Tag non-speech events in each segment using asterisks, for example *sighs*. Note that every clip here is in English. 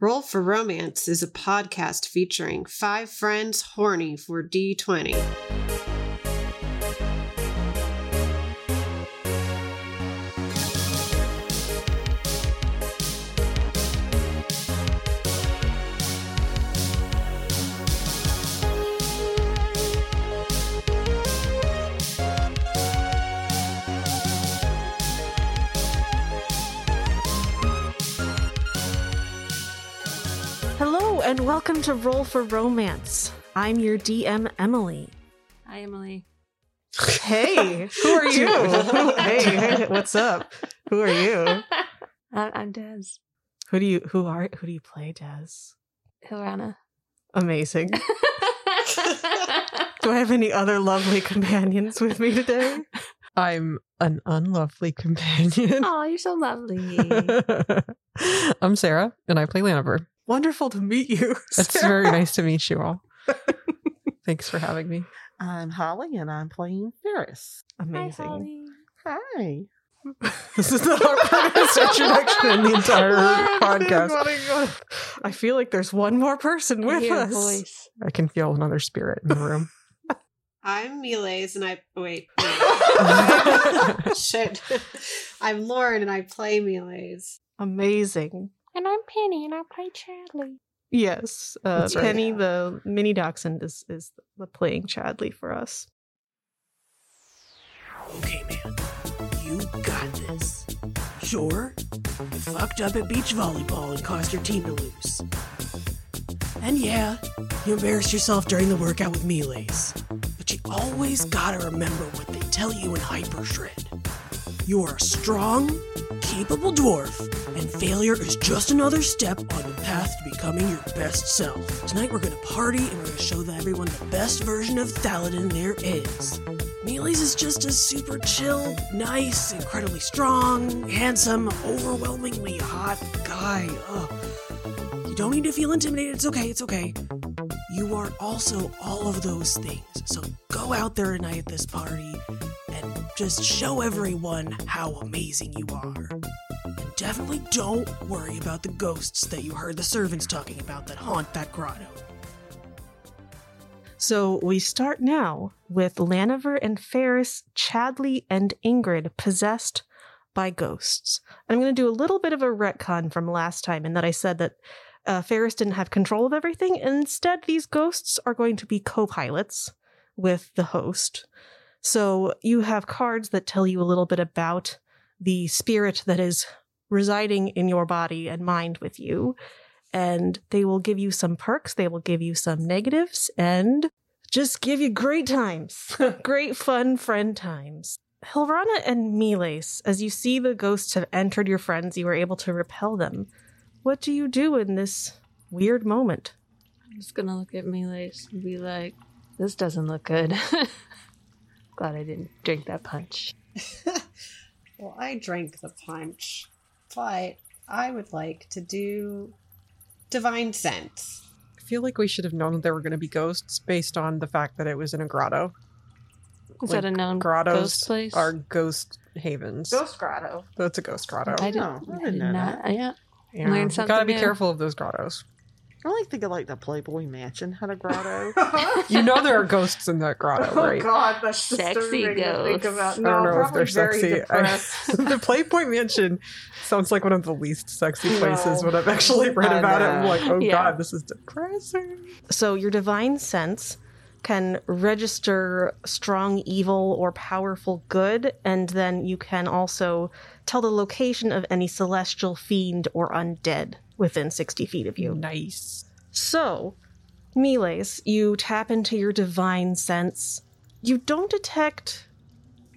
Roll for Romance is a podcast featuring five friends horny for D20. Welcome to Roll for Romance. I'm your DM, Emily. Hi, Emily. Hey, *laughs* who are you? *laughs* hey, hey, what's up? Who are you? *laughs* I- I'm Des. Who do you who are who do you play, Des? Hilrana. Amazing. Do I have any other lovely companions with me today? I'm an unlovely companion. oh, you're so lovely. I'm Sarah, and I play Laniver. Wonderful to meet you. *laughs* It's very nice to meet you all. *laughs* Thanks for having me. I'm Holly and I'm playing Ferris. Amazing. Hi. *laughs* This is the awkwardest introduction in the entire podcast. I feel like there's one more person I with hear us. voice. I can feel another spirit in the room. I'm Miles and I. oh, Wait. wait. Shit. I'm Lauren and I play Miles. Amazing. And I'm Penny, and I play Chadley. Yes, uh, That's right. Penny, the mini dachshund, is is the playing Chadley for us. Okay, man. You got this. Sure, you fucked up at beach volleyball and caused your team to lose. And yeah, you embarrassed yourself during the workout with melees. But you always gotta remember what they tell you in Hyper Shred. You are a strong, capable dwarf, and failure is just another step on the path to becoming your best self. Tonight we're gonna party and we're gonna show everyone the best version of Thaladin there is. Mealy's is just a super chill, nice, incredibly strong, handsome, overwhelmingly hot guy. Ugh. You don't need to feel intimidated. It's okay. It's okay. You are also all of those things. So go out there tonight at this party just show everyone how amazing you are. And definitely don't worry about the ghosts that you heard the servants talking about that haunt that grotto. So we start now with Laniver and Ferris, Chadley, and Ingrid possessed by ghosts. I'm going to do a little bit of a retcon from last time in that I said that uh, Ferris didn't have control of everything. Instead, these ghosts are going to be co pilots with the host. So you have cards that tell you a little bit about the spirit that is residing in your body and mind with you. And they will give you some perks, they will give you some negatives, and just give you great times. *laughs* great, fun, friend times. Hilrana and Miles, as you see the ghosts have entered your friends, you were able to repel them. What do you do in this weird moment? I'm just gonna look at Miles and be like, this doesn't look good. *laughs* Glad I didn't drink that punch. *laughs* Well, I drank the punch, but I would like to do Divine Sense. I feel like we should have known there were going to be ghosts based on the fact that it was in a grotto. Is that a known grottos ghost place? are ghost havens. Ghost grotto. That's a ghost grotto. I didn't, No, I I didn't did know not. that. Yeah. Yeah. Learn You something gotta be new. careful of those grottos. I like thinking like the Playboy Mansion had a grotto. *laughs* You know there are ghosts in that grotto, oh, right? Oh, God, that's Sexy disturbing to ghosts. about. I don't know if they're sexy. *laughs* I- the Playboy Mansion sounds like one of the least sexy places No. when I've actually read I about it. I'm like, oh Yeah. god, this is depressing. So your divine sense can register strong evil or powerful good, and then you can also tell the location of any celestial fiend or undead within 60 feet of you. Nice. So, Miles, you tap into your divine sense. You don't detect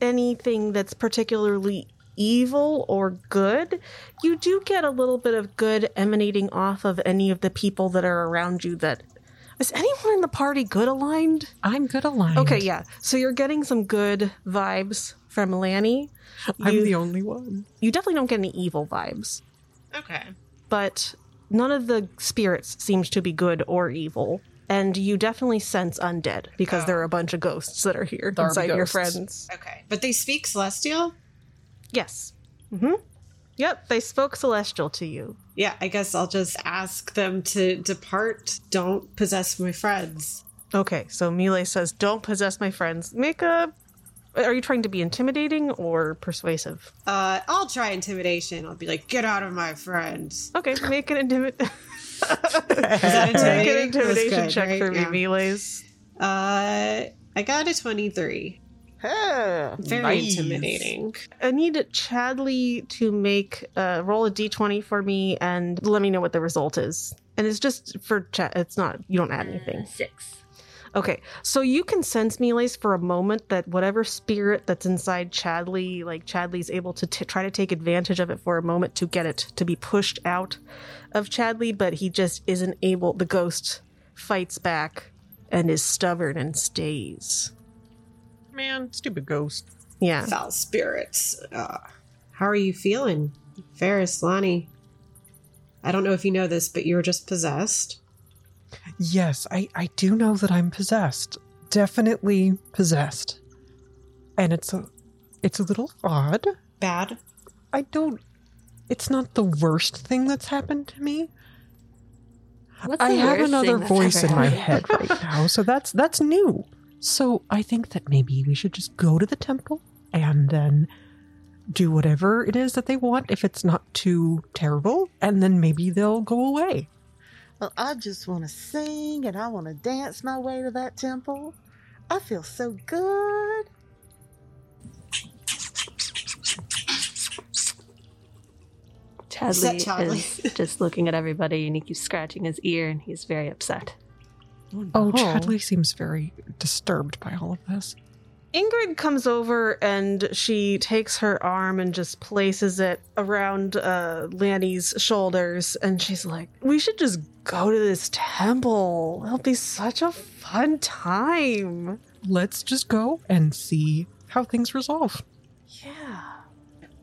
anything that's particularly evil or good. You do get a little bit of good emanating off of any of the people that are around you that is anyone in the party good aligned? I'm good aligned. Okay, yeah. So you're getting some good vibes from Lanny. I'm the only one. You definitely don't get any evil vibes, Okay. but none of the spirits seems to be good or evil. And you definitely sense undead because there are a bunch of ghosts that are here There are inside your friends. Okay. But they speak Celestial? Yes. Mm-hmm. Yep, they spoke celestial to you. Yeah, I guess I'll just ask them to depart. Don't possess my friends. Okay, so Mile says, "Don't possess my friends." Make a. Are you trying to be intimidating or persuasive? Uh, I'll try intimidation. I'll be like, "Get out of my friends." Okay, make an intimid. *laughs* Is that make an intimidation good, check right? for me, Yeah. Miles. Uh, I got a twenty-three. Hey, Very Nice. intimidating. I need Chadley to make uh, roll a d20 for me and let me know what the result is. And it's just for chat. It's not. You don't add anything. Six. Okay, so you can sense Miles for a moment that whatever spirit that's inside Chadley, like Chadley's able to t- try to take advantage of it for a moment to get it to be pushed out of Chadley, but he just isn't able. The ghost fights back and is stubborn and stays. Man, stupid ghost. Yeah. Foul spirits. Uh, how are you feeling, Ferris, Lanny? I don't know if you know this, but you were just possessed. Yes, I, I do know that I'm possessed. Definitely possessed. And it's a it's a little odd. Bad. I don't it's not the worst thing that's happened to me. What's I have another voice in my head right *laughs* now, so that's that's new. So I think that maybe we should just go to the temple and then do whatever it is that they want if it's not too terrible, and then maybe they'll go away. Well, I just want to sing and I want to dance my way to that temple. I feel so good. Chadley, Chadley? is *laughs* just looking at everybody and he keeps scratching his ear and he's very upset. Oh, Oh. Chadley seems very disturbed by all of this. Ingrid comes over and she takes her arm and just places it around uh, Lanny's shoulders. And she's like, We should just go to this temple. It'll be such a fun time. Let's just go and see how things resolve. Yeah.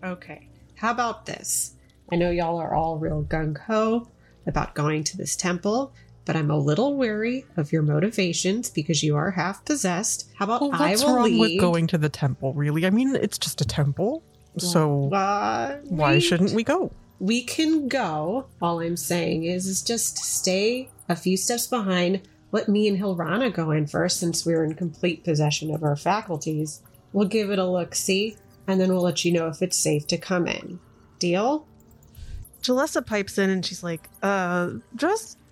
Okay. How about this? I know y'all are all real gung ho about going to this temple, but I'm a little wary of your motivations because you are half possessed. How about Well, I what's will wrong lead? with going to the temple, really? I mean, it's just a temple. So Uh, why we- shouldn't we go? we can go. All I'm saying is, is just stay a few steps behind. Let me and Hilrana go in first, since we're in complete possession of our faculties. We'll give it a look, see, and then we'll let you know if it's safe to come in. Deal? Jalessa pipes in and she's like, uh, just a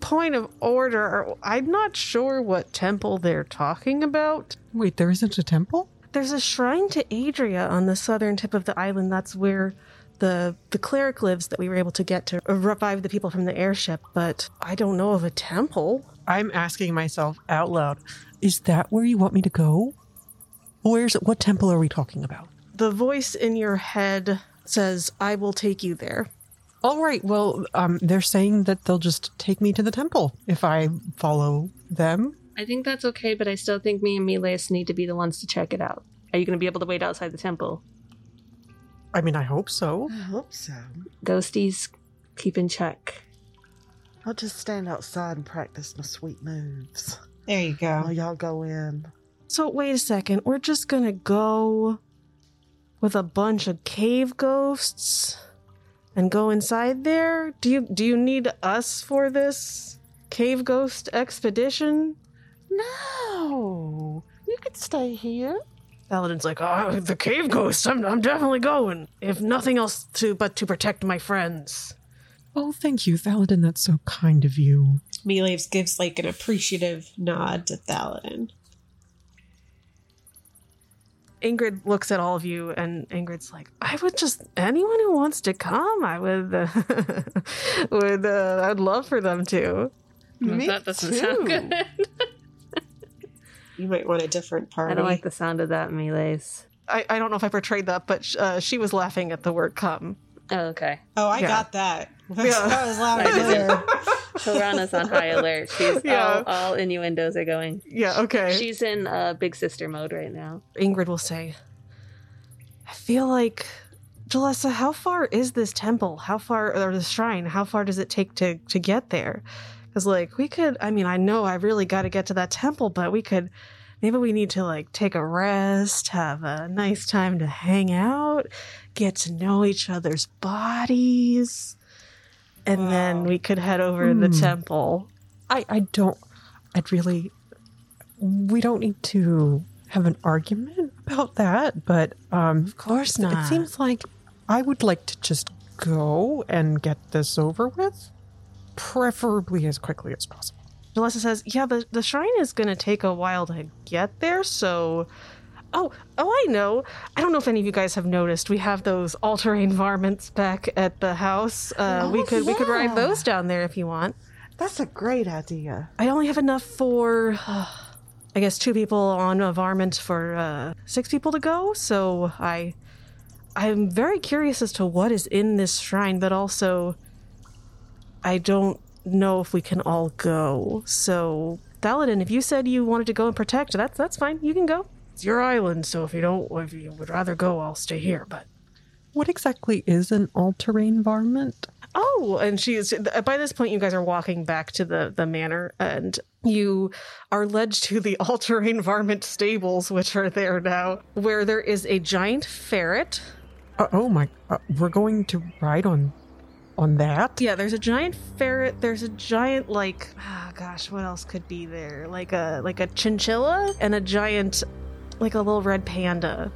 point of order. I'm not sure what temple they're talking about. Wait, there isn't a temple? There's a shrine to Adria on the southern tip of the island. That's where the the cleric lives that we were able to get to revive the people from the airship. But I don't know of a temple. I'm asking myself out loud, is that where you want me to go? Where's what temple are we talking about? The voice in your head says, "I will take you there." All right, well, um, they're saying that they'll just take me to the temple if I follow them. I think that's okay, but I still think me and Miles need to be the ones to check it out. Are you going to be able to wait outside the temple? I mean, I hope so. I hope so. Ghosties, keep in check. I'll just stand outside and practice my sweet moves There you go. while y'all go in. So wait a second. We're just gonna go with a bunch of cave ghosts and go inside there. Do you do you need us for this cave ghost expedition? No, you could stay here. Thaladin's like, oh, the cave ghost. I'm, I'm definitely going. If nothing else to but to protect my friends. Oh, thank you, Thaladin. That's so kind of you. Meleeves gives like an appreciative nod to Thaladin. Ingrid looks at all of you, and Ingrid's like, "I would just anyone who wants to come. I would, uh, *laughs* would, uh, I'd love for them to." Me that doesn't too. sound good. You might want a different party. I don't like the sound of that, Miles. I, I don't know if I portrayed that, but sh- uh, she was laughing at the word "come." Oh, okay. Oh, I Yeah. got that. Yeah. *laughs* that was loud and I did. clear. *laughs* Hilrana's on high alert. She's *laughs* Yeah. all, all innuendos are going. Yeah, okay. She's in uh, big sister mode right now. Ingrid will say, "I feel like." Jalessa, how far is this temple? How far, or the shrine? How far does it take to to get there? Because like we could, I mean, I know I really got to get to that temple, but we could maybe we need to like take a rest, have a nice time to hang out, get to know each other's bodies, and then we could head over to the Hmm. temple. I, I don't. I'd really. We don't need to have an argument about that, but um, Of course not. it seems like I would like to just go and get this over with, preferably as quickly as possible. Jalessa says, "Yeah, the the shrine is going to take a while to get there, so." Oh, oh, I know. I don't know if any of you guys have noticed. We have those all-terrain *laughs* varmints back at the house. Uh, we Oh, could we could ride those down there if you want. That's a great idea. I only have enough for, *sighs* I guess, two people on a varmint for uh, six people to go. So I, I'm very curious as to what is in this shrine, but also, I don't know if we can all go. So, Thaladin, if you said you wanted to go and protect, that's that's fine. You can go. It's your island, so if you don't, if you would rather go, I'll stay here. But What exactly is an all-terrain varmint? Oh, and she's by this point you guys are walking back to the the manor and you are led to the *laughs* all-terrain varmint stables which are there now where there is a giant ferret. Uh, oh my! Uh, we're going to ride on, on that. Yeah, there's a giant ferret, there's a giant like ah gosh, what else could be there? Like a like a chinchilla and a giant like a little red panda.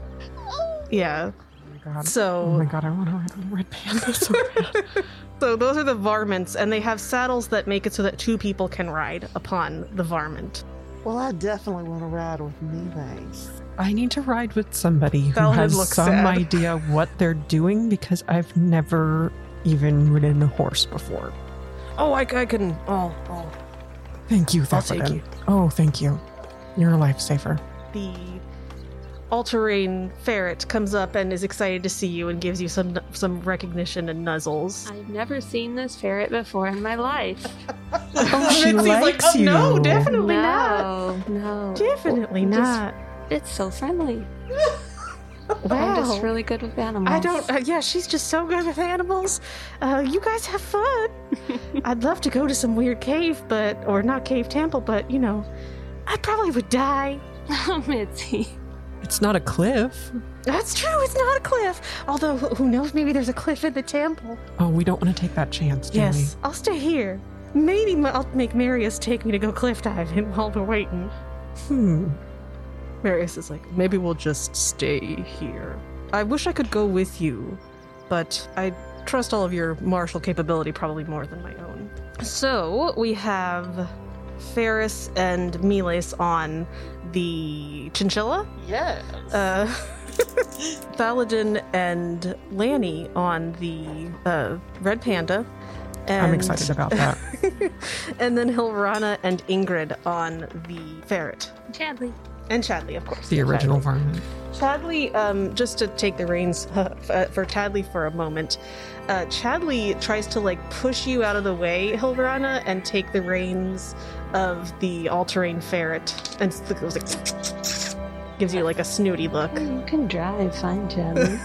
Yeah. Oh god! So Oh my god! I want to ride on a red panda so bad. *laughs* So those are the varmints, and they have saddles that make it so that two people can ride upon the varmint. Well, I definitely want to ride with Miles. I need to ride with somebody who Thaladin has some sad. idea what they're doing because I've never even ridden a horse before. Oh, I, I can. Oh, oh. Thank you, I'll take you. Oh, thank you. You're a lifesaver. The all-terrain ferret comes up and is excited to see you and gives you some some recognition and nuzzles. I've never seen this ferret before in my life. *laughs* Oh, she Mitzi's like, likes "Oh, you. No, definitely not. no, no. Definitely Just- not. It's so friendly. wow. *laughs* I'm just really good with animals. I don't. Uh, yeah, she's just so good with animals. Uh, you guys have fun. *laughs* I'd love to go to some weird cave, but or not cave temple, but you know, I probably would die. Oh, Mitzi. It's not a cliff. That's true. It's not a cliff. Although, who knows? Maybe there's a cliff in the temple. Oh, we don't want to take that chance, do Yes, I'll stay here. Maybe I'll make Marius take me to go cliff diving while we're waiting. Hmm. Marius is like, maybe we'll just stay here. I wish I could go with you, but I trust all of your martial capability probably more than my own. So we have Ferris and Miles on the chinchilla. Yes. uh, *laughs* Thaladin and Lanny on the uh, red panda. And, I'm excited about that. *laughs* and then Hilrana and Ingrid on the ferret. Chadley. And Chadley, of course. The original varmint. Chadley, um, just to take the reins *laughs* uh, for Chadley for a moment, uh, Chadley tries to like push you out of the way, Hilrana, and take the reins of the all-terrain ferret, and it goes like gives you like a snooty look. You can drive fine, Chadley.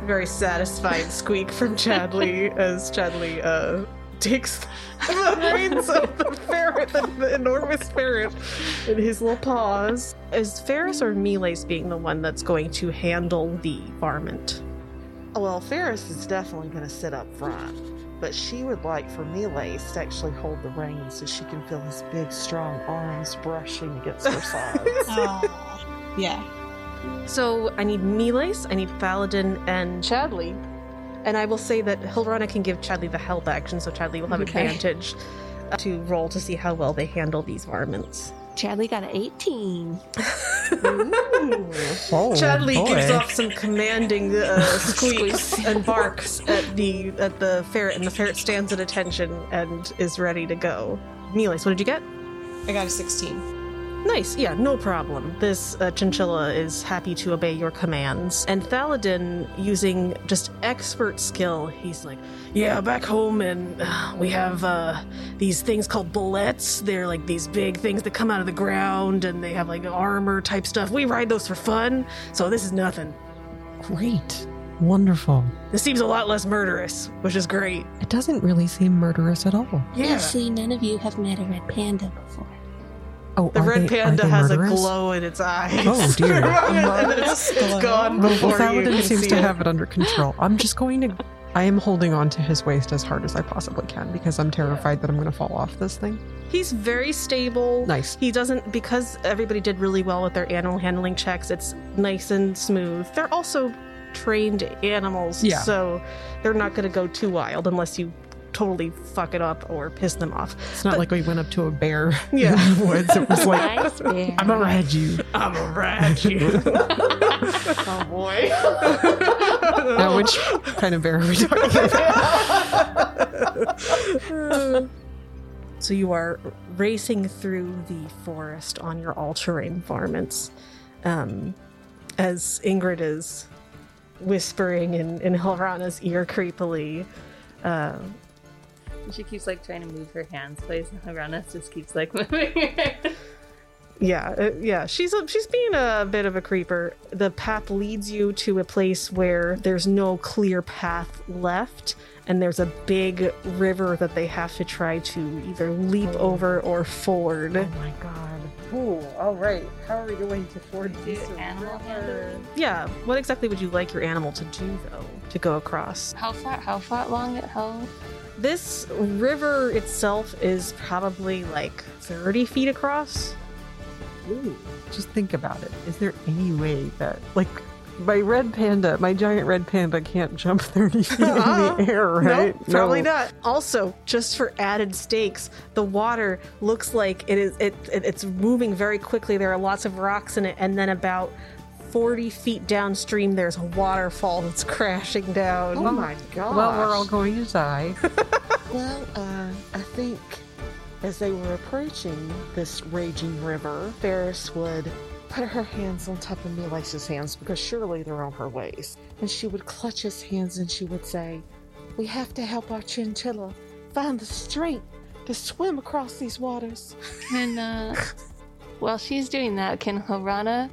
*laughs* Very satisfied squeak from Chadley *laughs* as Chadley uh, takes the reins of the ferret, the, the enormous ferret, in his little paws. Is Ferris or Miles being the one that's going to handle the varmint? Well, Ferris is definitely going to sit up front, but she would like for Miles to actually hold the reins so she can feel his big, strong arms brushing against her *laughs* sides. Oh, yeah. So I need Miles, I need Thaladin, and Chadley. And I will say that Hilrana can give Chadley the help action, so Chadley will have Okay. advantage uh, to roll to see how well they handle these varmints. Chadley got an 18. Oh, Chadley boy. gives off some commanding uh, *laughs* squeaks Squeaks. and barks at the at the ferret, and the ferret stands at attention and is ready to go. Miles, what did you get? I got a 16. Nice, yeah, no problem. This uh, chinchilla is happy to obey your commands. And Thaladin, using just expert skill, he's like, Yeah, back home, and uh, we have uh, these things called bullets. They're like these big things that come out of the ground, and they have like armor type stuff. We ride those for fun, so this is nothing. Great. Wonderful. This seems a lot less murderous, which is great. It doesn't really seem murderous at all. Yeah. none of you have met a red panda before. Oh, The red they- panda they has a glow in its eyes. Oh, *laughs* dear. and then it's, it's gone Well, before you Thaladin can seems see to it. have it under control. I'm just going to. I am holding on to his waist as hard as I possibly can because I'm terrified that I'm going to fall off this thing. He's very stable. Nice. He doesn't because everybody did really well with their animal handling checks. It's nice and smooth. They're also trained animals, Yeah. so they're not going to go too wild unless you totally fuck it up or piss them off. It's not like we went up to a bear Yeah. in the woods. It was like, Nice. I'm gonna ride you. I'm a rat you. *laughs* Oh boy. *laughs* Now, which kind of bear are we talking about? *laughs* so you are racing through the forest on your all-terrain varmints um, as ingrid is whispering in, in Hilrana's ear creepily uh, She keeps like trying to move her hands, place *laughs* around us. Just keeps like *laughs* moving. yeah uh, yeah she's a, she's being a bit of a creeper the path leads you to a place where there's no clear path left and there's a big river that they have to try to either leap over or ford Oh my god. Ooh, all right. How are we going to ford Do animal handling. Yeah. What exactly would you like your animal to do, though, to go across? How far? How far long? At how? This river itself is probably like 30 feet across. Ooh, just think about it. Is there any way that, like, my red panda, my giant red panda can't jump *laughs* 30 feet Uh-uh. in the uh-uh. air, right? Nope, probably not. Also, just for added stakes, the water looks like it is it, it it's moving very quickly. There are lots of rocks in it, and then about 40 feet downstream, there's a waterfall that's crashing down. Oh my god. Well, we're all going to die. *laughs* Well, uh, I think as they were approaching this raging river, Ferris would put her hands on top of Miles's hands because surely they're on her waist. And she would clutch his hands and she would say, We have to help our chinchilla find the strength to swim across these waters. And, uh, *laughs* while she's doing that, can Hilrana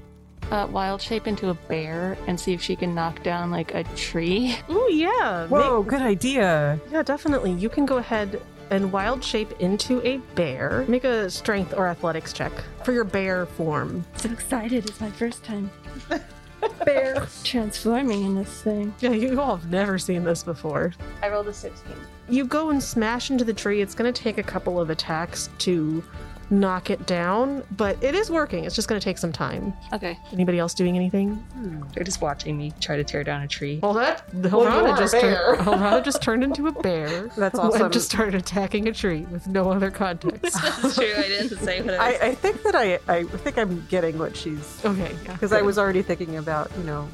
uh, wild shape into a bear and see if she can knock down like a tree? *laughs* Ooh, yeah. Whoa, Make- good idea. yeah, definitely. You can go ahead and wild shape into a bear. Make a strength or athletics check for your bear form. So excited! It's my first time *laughs* bear transforming in this thing. Yeah, you all have never seen this before. I rolled a sixteen. You go and smash into the tree. It's going to take a couple of attacks to knock it down, but it is working. It's just going to take some time. Okay, Anybody else doing anything? Hmm. they're just watching me try to tear down a tree. Well, that Well, you Hilrana are just bear. turned, Hilrana just turned into a bear. *laughs* That's *laughs* and awesome. just started attacking a tree with no other context. *laughs* That's true. I didn't say what I I, was. I think that I, I think I'm getting what she's okay, yeah. because I was already thinking about you know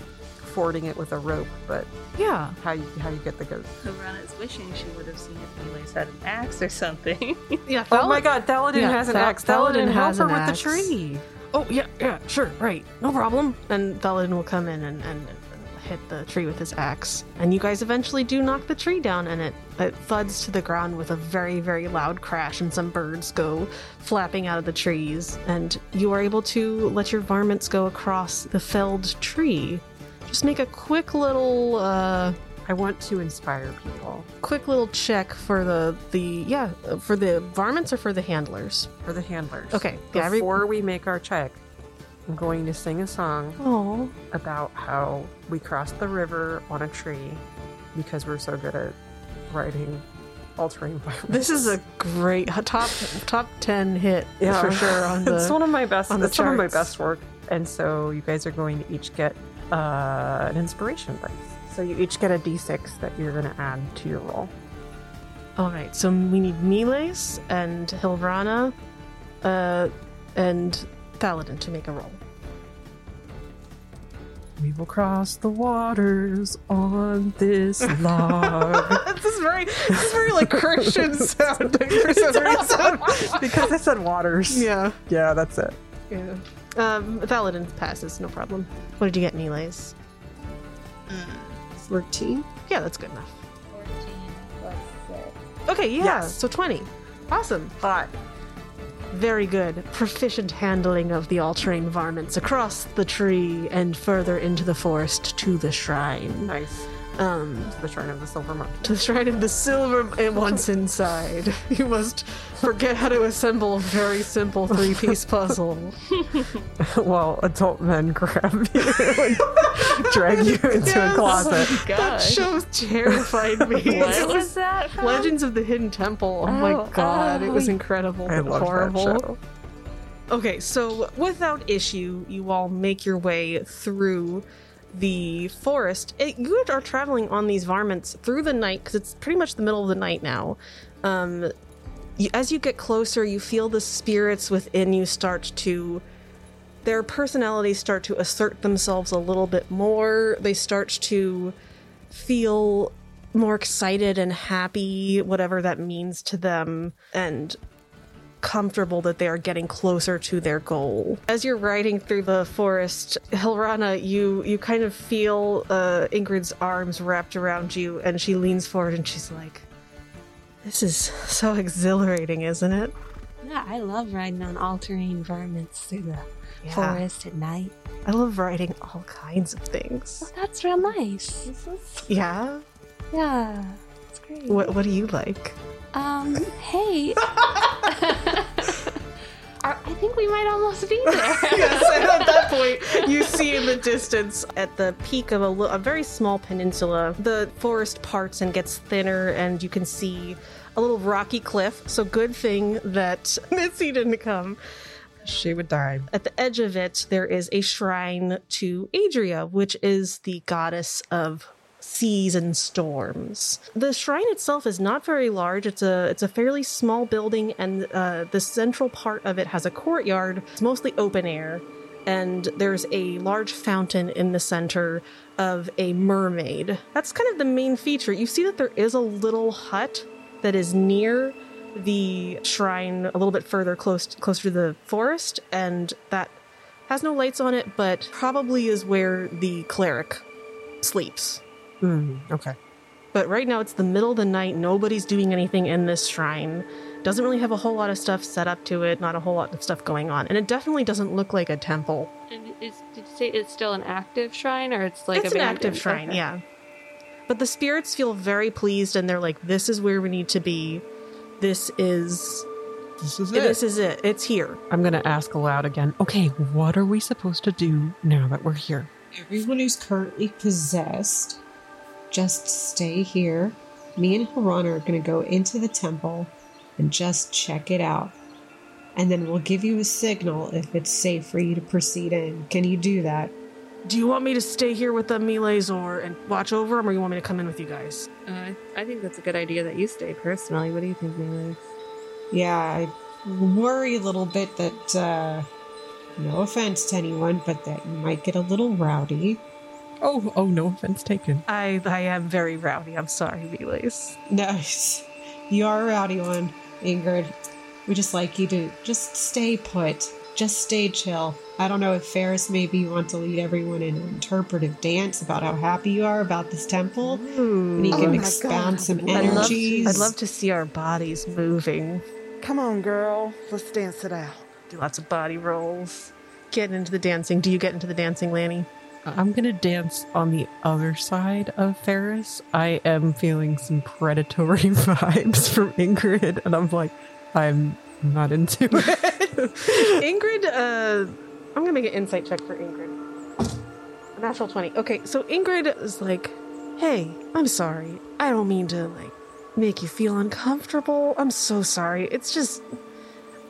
fording it with a rope, but yeah. how you how you get the goat? Hilrana is wishing she would have seen if Eli's had an axe or something. *laughs* Yeah. Oh my God, Thaladin Yeah, has an Thal- axe. Thaladin, Thaladin help has her an with axe. the tree. Oh yeah, yeah, sure, right, no problem. And Thaladin will come in and, and, and hit the tree with his axe, and you guys eventually do knock the tree down, and it it thuds to the ground with a very very loud crash, and some birds go flapping out of the trees, and you are able to let your varmints go across the felled tree. Just make a quick little uh, I want to inspire people quick little check for the the yeah for the varmints or for the handlers. for the handlers. Okay, yeah, Before we make our check, I'm going to sing a song Oh, about how we crossed the river on a tree because we're so good at writing altering violence. This is a great top top ten hit Yeah. for sure on *laughs* it's one of my best. on the it's some of my best work, and so you guys are going to each get uh, an inspiration dice. So you each get a d6 that you're going to add to your roll. All right, so we need Miles and Hilrana, uh, and Thaladin to make a roll. We will cross the waters on this *laughs* log. this is very this is very like Christian *laughs* sounding for some reason. because I said waters. yeah, Yeah, that's it. yeah. Um, Thaladin passes, no problem. What did you get, Miles? 14. Yeah, that's good enough. 14 plus 6. Okay, yeah, Yes. so twenty. Awesome. Hot. Very good. Proficient handling of the all-terrain varmints across the tree and further into the forest to the shrine. Nice. Um, To the shrine of the silver monkey. to the shrine of the silver and once inside. *laughs* You must forget how to assemble a very simple three piece *laughs* puzzle. *laughs* While adult men grab you and drag you into a Yes. closet. That God. show terrified me. What was that? From? Legends of the Hidden Temple. Oh, my Oh, god, it was oh. incredible. I but love horrible. that show. Okay, so without issue, you all make your way through the forest. It, you are traveling on these varmints through the night because it's pretty much the middle of the night now. Um, you, as you get closer, you feel the spirits within you start to. Their personalities start to assert themselves a little bit more. They start to feel more excited and happy, whatever that means to them. And comfortable that they are getting closer to their goal. As you're riding through the forest, Hilrana, you you kind of feel uh, Ingrid's arms wrapped around you, and she leans forward and she's like, "This is so exhilarating, isn't it?" Yeah, I love riding on all-terrain varmints through the Yeah. forest at night. I love riding all kinds of things. That's real nice. Yeah. Yeah, it's great. What What do you like? Um, hey. *laughs* *laughs* Are- I think we might almost be there. *laughs* yes, and at that point, you see in the distance, at the peak of a, li- a very small peninsula, the forest parts and gets thinner, and you can see a little rocky cliff. So, good thing that *laughs* Mitzi didn't come. She would die. At the edge of it, there is a shrine to Adria, which is the goddess of seas and storms. The shrine itself is not very large. It's a it's a fairly small building, and uh, the central part of it has a courtyard. It's mostly open air, and there's a large fountain in the center of a mermaid. That's kind of the main feature. You see that there is a little hut that is near the shrine a little bit further close closer to the forest and that has no lights on it but probably is where the cleric sleeps Hmm, okay. but right now it's the middle of the night nobody's doing anything in this shrine doesn't really have a whole lot of stuff set up to it not a whole lot of stuff going on and it definitely doesn't look like a temple And is, did you say it's still an active shrine or it's like it's an active shrine Okay. yeah but the spirits feel very pleased and they're like this is where we need to be this is This is this is it it's here I'm gonna ask aloud again. Okay, what are we supposed to do now that we're here? Everyone who's currently possessed, just stay here. Me and Hilrana are going to go into the temple and just check it out. And then we'll give you a signal if it's safe for you to proceed in. Can you do that? Do you want me to stay here with the melees or and watch over them, or you want me to come in with you guys? Uh, I- I think that's a good idea that you stay personally. What do you think, Mila? Yeah, I worry a little bit that, uh, no offense to anyone, but that you might get a little rowdy. Oh, oh, no offense taken. I I am very rowdy. I'm sorry, melees. Nice. You are a rowdy one, Ingrid. We just like you to just stay put. Just stay chill. I don't know if Ferris maybe you want to lead everyone in an interpretive dance about how happy you are about this temple. And he Oh can my expound God. some I'd love energies. I'd love to see our bodies moving. Come on, girl. Let's dance it out. Do lots of body rolls. Get into the dancing. Do you get into the dancing, Lanny? I'm gonna dance on the other side of Ferris. I am feeling some predatory *laughs* vibes from Ingrid, and I'm like, I'm not into it. *laughs* Ingrid, uh, I'm gonna make an insight check for Ingrid. A natural 20. Okay, so Ingrid is like, hey, I'm sorry. I don't mean to, like, make you feel uncomfortable. I'm so sorry. It's just,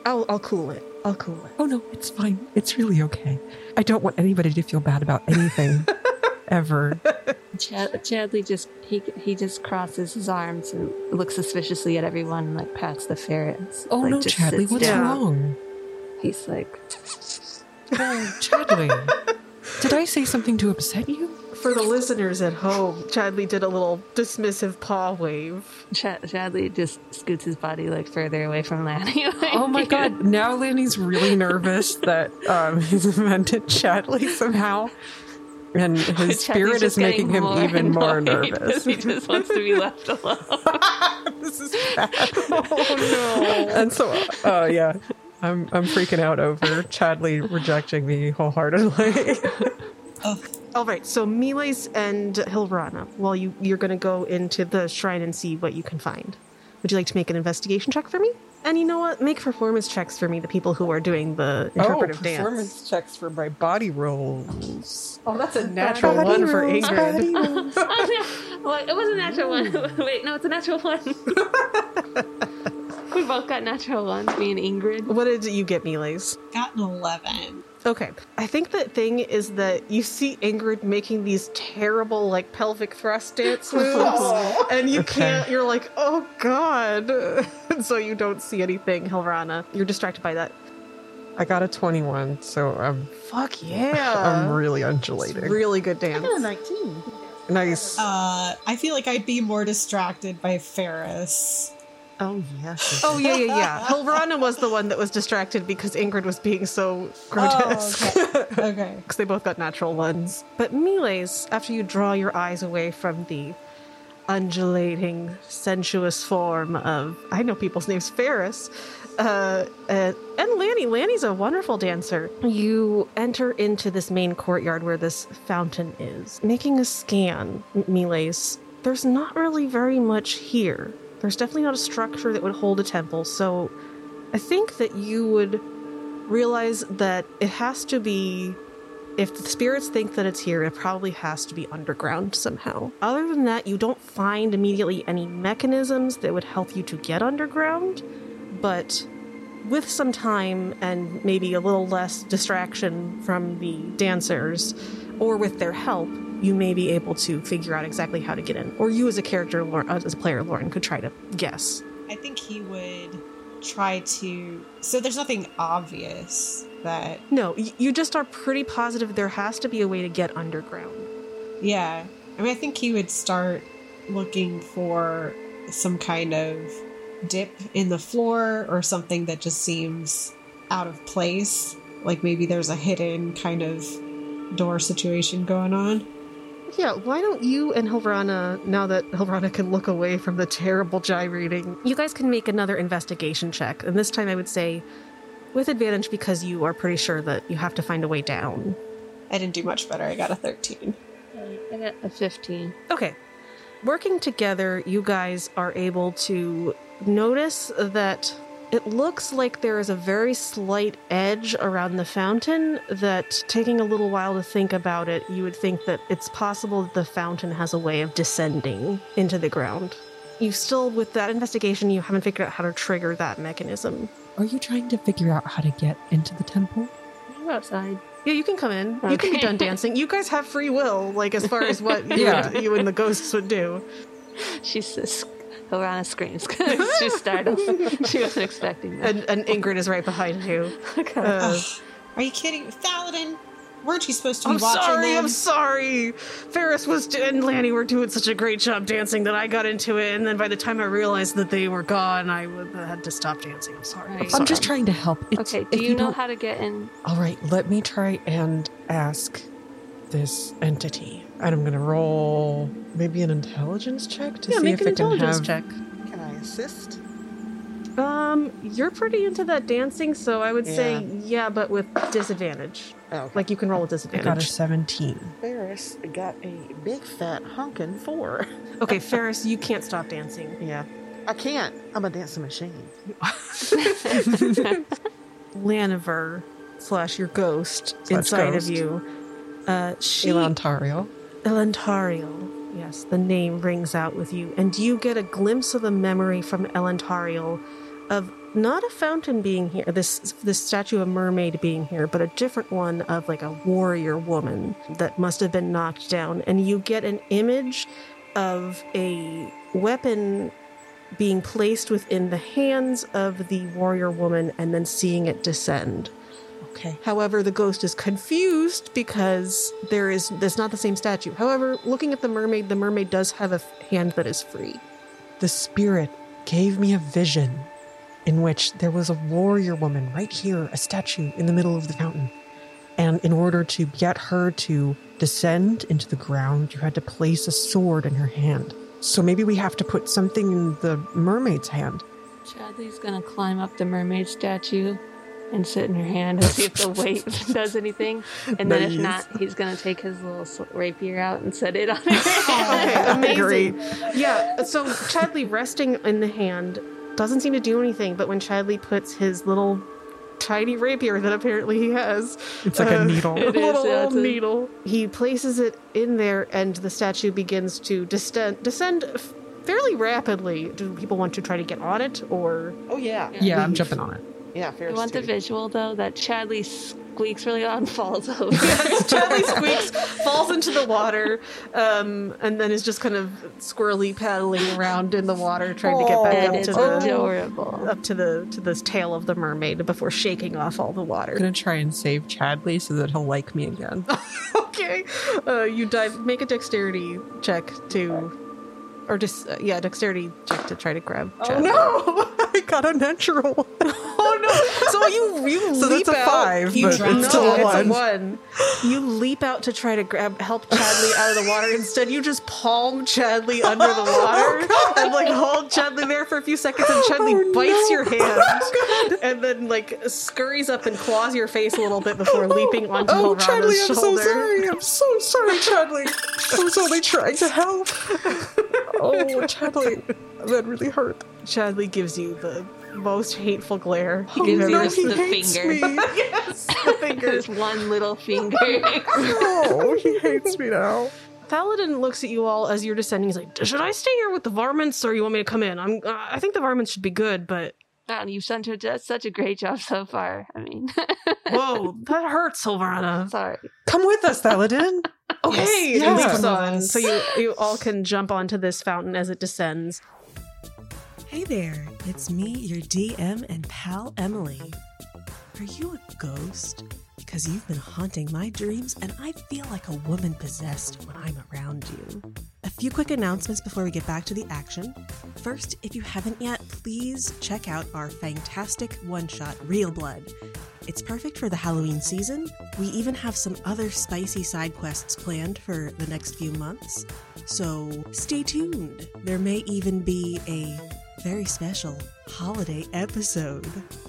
I'll, I'll cool it. I'll cool it. oh no, it's fine. It's really okay. I don't want anybody to feel bad about anything *laughs* ever. Chad, Chadley just he he just crosses his arms and looks suspiciously at everyone and like pats the ferrets. Oh like, no, Chadley, what's down. wrong? He's like, Oh, Chadley, *laughs* did I say something to upset you? For the listeners at home, Chadley did a little dismissive paw wave. Chad, Chadley just scoots his body like further away from Lanny. *laughs* like, Oh my god, now Lanny's really nervous that um, he's offended Chadley somehow. And his Chadley's spirit is making him more even more *laughs* nervous. He just wants to be left alone. *laughs* this is bad. Oh no. And so, uh, yeah, I'm I'm freaking out over Chadley rejecting me wholeheartedly. Oh. All right, so Miles and Hilrana, while you you're going to go into the shrine and see what you can find. Would you like to make an investigation check for me? And you know what? Make performance checks for me, the people who are doing the oh, interpretive oh, dance. performance checks for my body rolls. Oh, that's a natural Body one for Ingrid. body *laughs* rolls. well, it was a natural one. Mm. *laughs* Wait, no, it's a natural one. *laughs* we both got natural ones, me and Ingrid. What did you get, Miles? Got an 11. Okay. I think the thing is that you see Ingrid making these terrible, like, pelvic thrust dance *laughs* moves, and you Okay. can't, you're like, oh god. *laughs* and so you don't see anything, Hilrana. You're distracted by that. I got a 21, so I'm Fuck *laughs* yeah. I'm really It's undulating. really good dance. I got a 19. nice. Uh, I feel like I'd be more distracted by Ferris. Oh, yes. Oh yeah, yeah, yeah. *laughs* Hilrana was the one that was distracted because Ingrid was being so grotesque. Oh, okay. *laughs* okay. because they both got natural ones. But Miles, after you draw your eyes away from the undulating, sensuous form of I know people's names, Ferris, uh, uh, and Lanny. Lanny's a wonderful dancer. You enter into this main courtyard where this fountain is. Making a scan, Miles, there's not really very much here. There's definitely not a structure that would hold a temple, so I think that you would realize that it has to be if the spirits think that it's here, it probably has to be underground somehow. Other than that, you don't find immediately any mechanisms that would help you to get underground, but with some time and maybe a little less distraction from the dancers, or with their help, you may be able to figure out exactly how to get in. Or you, as a character, as a player, Lauren, could try to guess. I think he would try to. So there's nothing obvious that. No, you just are pretty positive there has to be a way to get underground. Yeah. I mean, I think he would start looking for some kind of dip in the floor or something that just seems out of place. Like maybe there's a hidden kind of door situation going on. Yeah, why don't you and Hilrana, now that Hilrana can look away from the terrible gyrating, you guys can make another investigation check. And this time I would say with advantage because you are pretty sure that you have to find a way down. I didn't do much better. I got a 13. I got a 15. Okay. Working together, you guys are able to notice that it looks like there is a very slight edge around the fountain that, taking a little while to think about it, you would think that it's possible that the fountain has a way of descending into the ground. You still, with that investigation, you haven't figured out how to trigger that mechanism. Are you trying to figure out how to get into the temple? Go outside. Yeah, you can come in. You can be done *laughs* dancing. You guys have free will, like as far as what *laughs* you, Yeah. you and the ghosts would do. She's just. Hilrana screams *laughs* because she's startled. *laughs* she wasn't expecting that. And, and Ingrid is right behind you. *laughs* Okay. Uh, Ugh. Are you kidding? Thaladin, weren't you supposed to be I'm watching sorry, them? I'm sorry. Ferris was and Lanny were doing such a great job dancing that I got into it, and then by the time I realized that they were gone, I would- had to stop dancing. I'm sorry. Right. I'm just trying to help. It's, okay, if do you know don't- how to get in? All right, let me try and ask this entity. And I'm going to roll maybe an intelligence check to Yeah, see make if an it can intelligence have check. Can I assist? Um, you're pretty into that dancing, so I would say Yeah. yeah, but with disadvantage. Oh, Like you can roll with I got a 17. Ferris got a big fat hunkin' four. *laughs* Okay, Ferris, you can't stop dancing. Yeah. I can't. I'm a dancing machine. *laughs* Laniver slash your ghost Slash inside ghost. of you. Uh, she Elantario. Elantariel. Yes, the name rings out with you, and you get a glimpse of a memory from Elantariel of not a fountain being here, this this statue of mermaid being here, but a different one of like a warrior woman that must have been knocked down, and you get an image of a weapon being placed within the hands of the warrior woman and then seeing it descend. Okay. However, the ghost is confused because there is there's not the same statue. However, looking at the mermaid, the mermaid does have a f- hand that is free. The spirit gave me a vision in which there was a warrior woman right here, a statue in the middle of the fountain. And in order to get her to descend into the ground, you had to place a sword in her hand. So maybe we have to put something in the mermaid's hand. Chadley's gonna climb up the mermaid statue and sit in her hand and see if the weight *laughs* does anything. And then if not, he's gonna take his little rapier out and set it on her. *laughs* Okay, amazing. Yeah, so Chadley resting in the hand doesn't seem to do anything, but when Chadley puts his little tiny rapier that apparently he has, It's like a uh, needle. a *laughs* It is, little yeah, old a- needle, he places it in there, and the statue begins to descend, descend f- fairly rapidly. Do people want to try to get on it, or Oh yeah. Yeah, I'm jumping on it. Yeah, I Ferris. want the visual though that Chadley squeaks really loud and falls over. *laughs* Chadley squeaks, *laughs* falls into the water, um, and then is just kind of squirrely paddling around in the water, trying to get back up to the adorable. up to the to the tail of the mermaid before shaking off all the water. I'm water. gonna try and save Chadley so that he'll like me again. *laughs* okay, uh, you dive. Make a dexterity check to, or just uh, yeah, dexterity check to try to grab. Chadley. no! I got a natural. Oh no! So you you *laughs* So leap that's a out. five, You but dropped it's no, a it's one. a one. You leap out to try to grab help Chadley out of the water. Instead, you just palm Chadley under the oh, water and like hold Chadley there for a few seconds, and Chadley Oh, bites no. your hand oh, and then like scurries up and claws your face a little bit before oh, leaping onto Oh, Chadley, I'm so sorry. I'm so sorry, Chadley. I was only trying to help. *laughs* Oh, Chadley, that really hurt. Chadley gives you the most hateful glare. He gives you've you ever just he the hates finger. me. *laughs* yes, the fingers. *laughs* His one little finger. Oh, he hates me now. Thaladin looks at you all as you're descending. He's like, "Should I stay here with the varmints, or you want me to come in? I'm. Uh, I think the varmints should be good, but Wow, you've done such- such a great job so far. I mean, *laughs* whoa, that hurts, Silverana. sorry. Come with us, Thaladin. Okay, Yes, it yes. on. So you you all can jump onto this fountain as it descends. Hey there, it's me, your DM and pal Emily. Are you a ghost? Because you've been haunting my dreams, and I feel like a woman possessed when I'm around you. A few quick announcements before we get back to the action. First, if you haven't yet, please check out our fantastic one shot, Real Blood. It's perfect for the Halloween season. We even have some other spicy side quests planned for the next few months. So stay tuned. There may even be a very special holiday episode.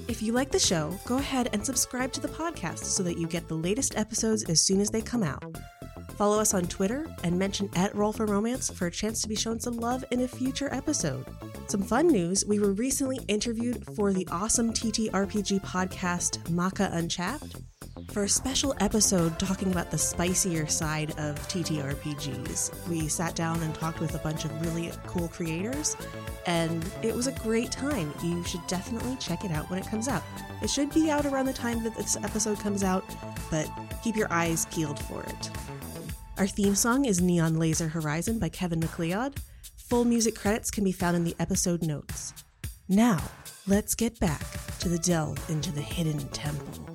If you like the show, go ahead and subscribe to the podcast so that you get the latest episodes as soon as they come out. Follow us on Twitter and mention at Roll for Romance for a chance to be shown some love in a future episode. Some fun news we were recently interviewed for the awesome TTRPG podcast Maka Unchapped for a special episode talking about the spicier side of TTRPGs. We sat down and talked with a bunch of really cool creators, and it was a great time. You should definitely check it out when it comes out. It should be out around the time that this episode comes out, but keep your eyes peeled for it. Our theme song is Neon Laser Horizon by Kevin MacLeod. Full music credits can be found in the episode notes. Now, let's get back to the delve into the hidden temple.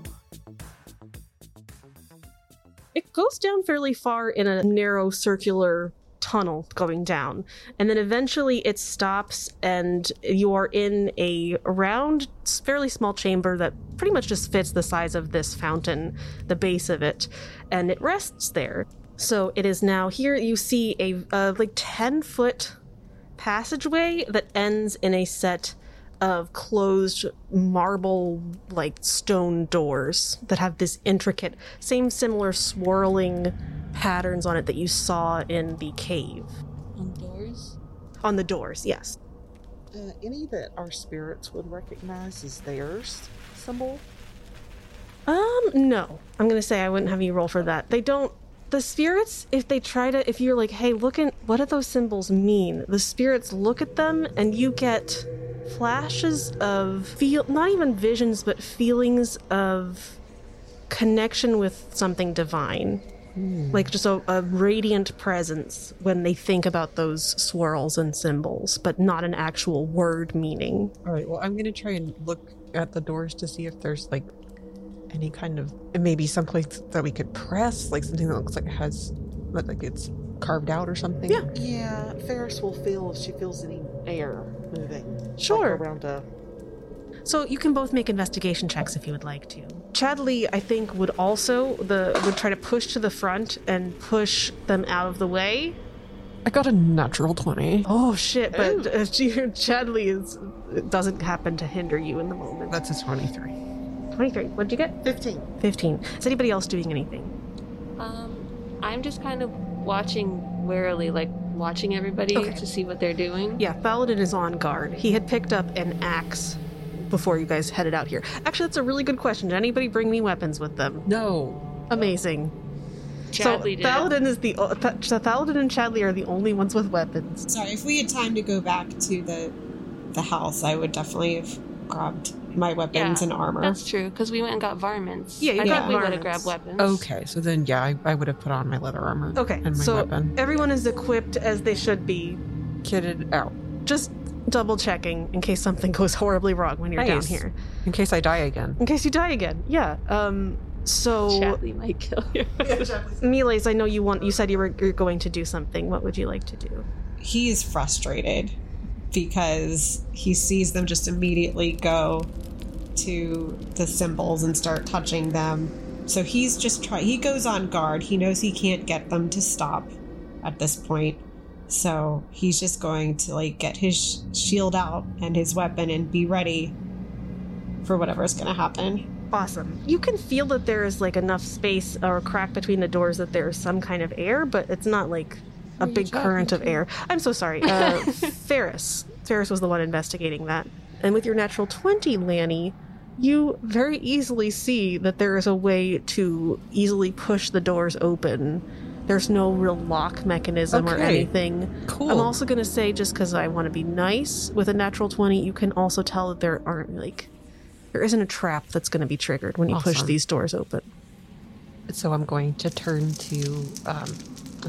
It goes down fairly far in a narrow circular tunnel going down, and then eventually it stops, and you are in a round, fairly small chamber that pretty much just fits the size of this fountain, the base of it, and it rests there. So it is now here. You see a uh, like ten foot passageway that ends in a set of closed marble like stone doors that have this intricate same similar swirling patterns on it that you saw in the cave. On doors? on the doors yes. Uh, any that our spirits would recognize as theirs symbol? um no. I'm gonna say i wouldn't have you roll for that. They don't the spirits if they try to if you're like hey look at what do those symbols mean? The spirits look at them and you get flashes of feel not even visions but feelings of connection with something divine hmm. like just a, a radiant presence when they think about those swirls and symbols but not an actual word meaning All right. Well, I'm gonna try and look at the doors to see if there's like any kind of maybe someplace that we could press, like something that looks like it has that like it's carved out or something. Yeah. Yeah, Ferris will feel if she feels any air moving. like Sure. around a. So you can both make investigation checks if you would like to. Chadley, I think, would also the would try to push to the front and push them out of the way. I got a natural twenty. Oh shit! But uh, *laughs* Chadley is doesn't happen to hinder you in the moment. That's a twenty-three. 23. What'd you get? 15. 15. Is anybody else doing anything? Um, I'm just kind of watching warily, like watching everybody Okay. to see what they're doing. Yeah, Thaladin is on guard. He had picked up an axe before you guys headed out here. Actually, that's a really good question. Did anybody bring me weapons with them? No. Amazing. Chadley so did. Thaladin is the uh, Th- so Thaladin and Chadley are the only ones with weapons. Sorry, if we had time to go back to the the house, I would definitely have grabbed my weapons Yeah, and armor. That's true, because we went and got varmints. Yeah, you I got thought we would have varmints. grabbed weapons. Okay, so then yeah, I, I would have put on my leather armor. Okay, And my so weapon. everyone is equipped as they should be. Kitted out. Just double checking in case something goes horribly wrong when you're down here. In case I die again. In case you die again. Yeah. Um. So, Chadley might kill you. *laughs* Miles, I know you want. You said you were you're going to do something. What would you like to do? He's frustrated because he sees them just immediately go to the symbols and start touching them. So he's just try he goes on guard. He knows he can't get them to stop at this point. So he's just going to like get his shield out and his weapon and be ready for whatever's going to happen. Awesome. You can feel that there is like enough space or crack between the doors that there is some kind of air, but it's not like a big current of air. I'm so sorry. Uh, *laughs* Ferris. Ferris was the one investigating that. And with your natural 20, Lanny, you very easily see that there is a way to easily push the doors open. There's no real lock mechanism or anything. Cool. I'm also going to say, just because I want to be nice, with a natural 20, you can also tell that there aren't like. There isn't a trap that's going to be triggered when you push these doors open. So I'm going to turn to um,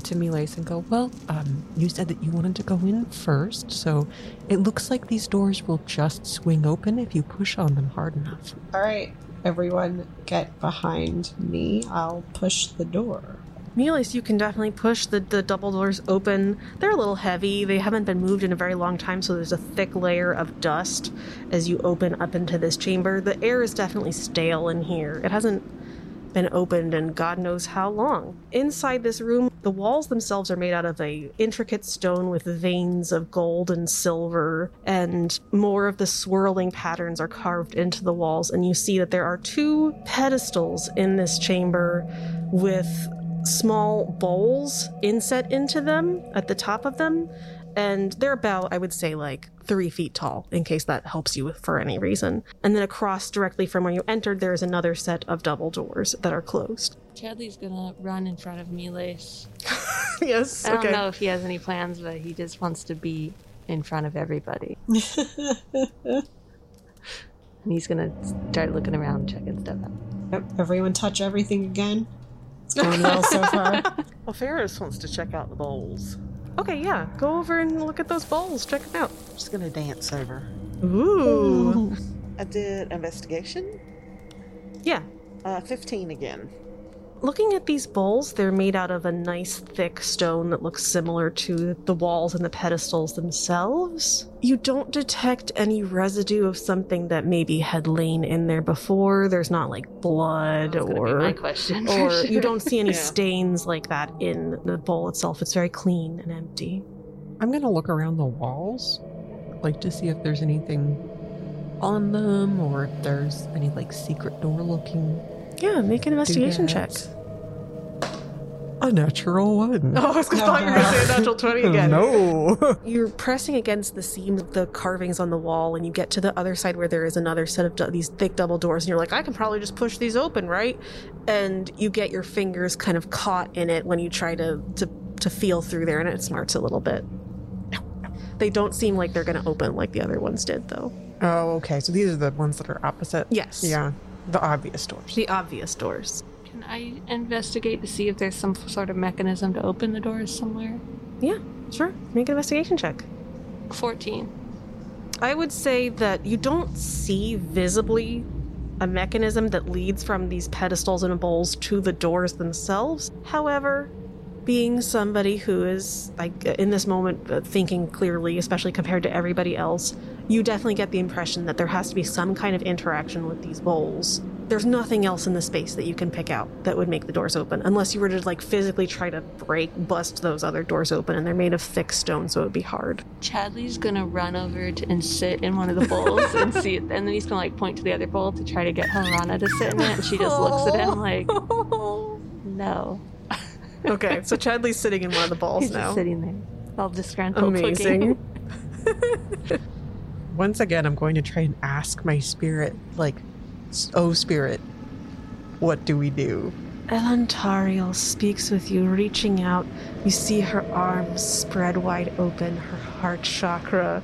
to Miles and go. Well, um, you said that you wanted to go in first, so it looks like these doors will just swing open if you push on them hard enough. All right, everyone get behind me. I'll push the door. Miles, you can definitely push the, the double doors open. They're a little heavy. They haven't been moved in a very long time, so there's a thick layer of dust as you open up into this chamber. The air is definitely stale in here. It hasn't been opened in God knows how long. Inside this room, the walls themselves are made out of a intricate stone with veins of gold and silver, and more of the swirling patterns are carved into the walls. And you see that there are two pedestals in this chamber with small bowls inset into them at the top of them. And they're about, I would say, like three feet tall, in case that helps you for any reason. And then across directly from where you entered, there is another set of double doors that are closed. Chadley's gonna run in front of Miles. *laughs* yes. I don't know if he has any plans, but he just wants to be in front of everybody. *laughs* and he's gonna start looking around, checking stuff out. Yep, Everyone touch everything again. It's going well so far. *laughs* Well, Ferris wants to check out the bowls. Okay, yeah. Go over and look at those bowls. Check them out. I'm Just gonna dance over. Ooh. I did investigation. Yeah. Uh, 15 again. Looking at these bowls, they're made out of a nice thick stone that looks similar to the walls and the pedestals themselves. You don't detect any residue of something that maybe had lain in there before. There's not like blood That's gonna be or my question. or you don't see any *laughs* Yeah. stains like that in the bowl itself. It's very clean and empty. I'm gonna look around the walls, like to see if there's anything on them or if there's any like secret door looking. Yeah, make an investigation check. A natural one. *laughs* Oh, I was gonna thought you were gonna say a natural 20 again. No. *laughs* You're pressing against the seams of the carvings on the wall, and you get to the other side where there is another set of du- these thick double doors, and you're like, I can probably just push these open, right? And you get your fingers kind of caught in it when you try to to, to feel through there, and it smarts a little bit. They don't seem like they're going to open like the other ones did, though. oh, okay. So these are the ones that are opposite. Yes. Yeah. The obvious doors. The obvious doors. Can I investigate to see if there's some sort of mechanism to open the doors somewhere? Yeah, sure. Make an investigation check. 14. I would say that you don't see visibly a mechanism that leads from these pedestals and bowls to the doors themselves. However, being somebody who is like in this moment uh, thinking clearly, especially compared to everybody else, you definitely get the impression that there has to be some kind of interaction with these bowls there's nothing else in the space that you can pick out that would make the doors open, unless you were to like physically try to break, bust those other doors open, and they're made of thick stone, so it would be hard. Chadley's gonna run over to, and sit in one of the bowls and see it, and then he's gonna like point to the other bowl to try to get Hilrana to sit in it, and she just looks at him like, *laughs* no. Okay, so Chadley's sitting in one of the balls He's now. just sitting there, all disgruntled Amazing. *laughs* Once again, I'm going to try and ask my spirit, like, oh, spirit, what do we do? Elantariel speaks with you, reaching out. You see her arms spread wide open, her heart chakra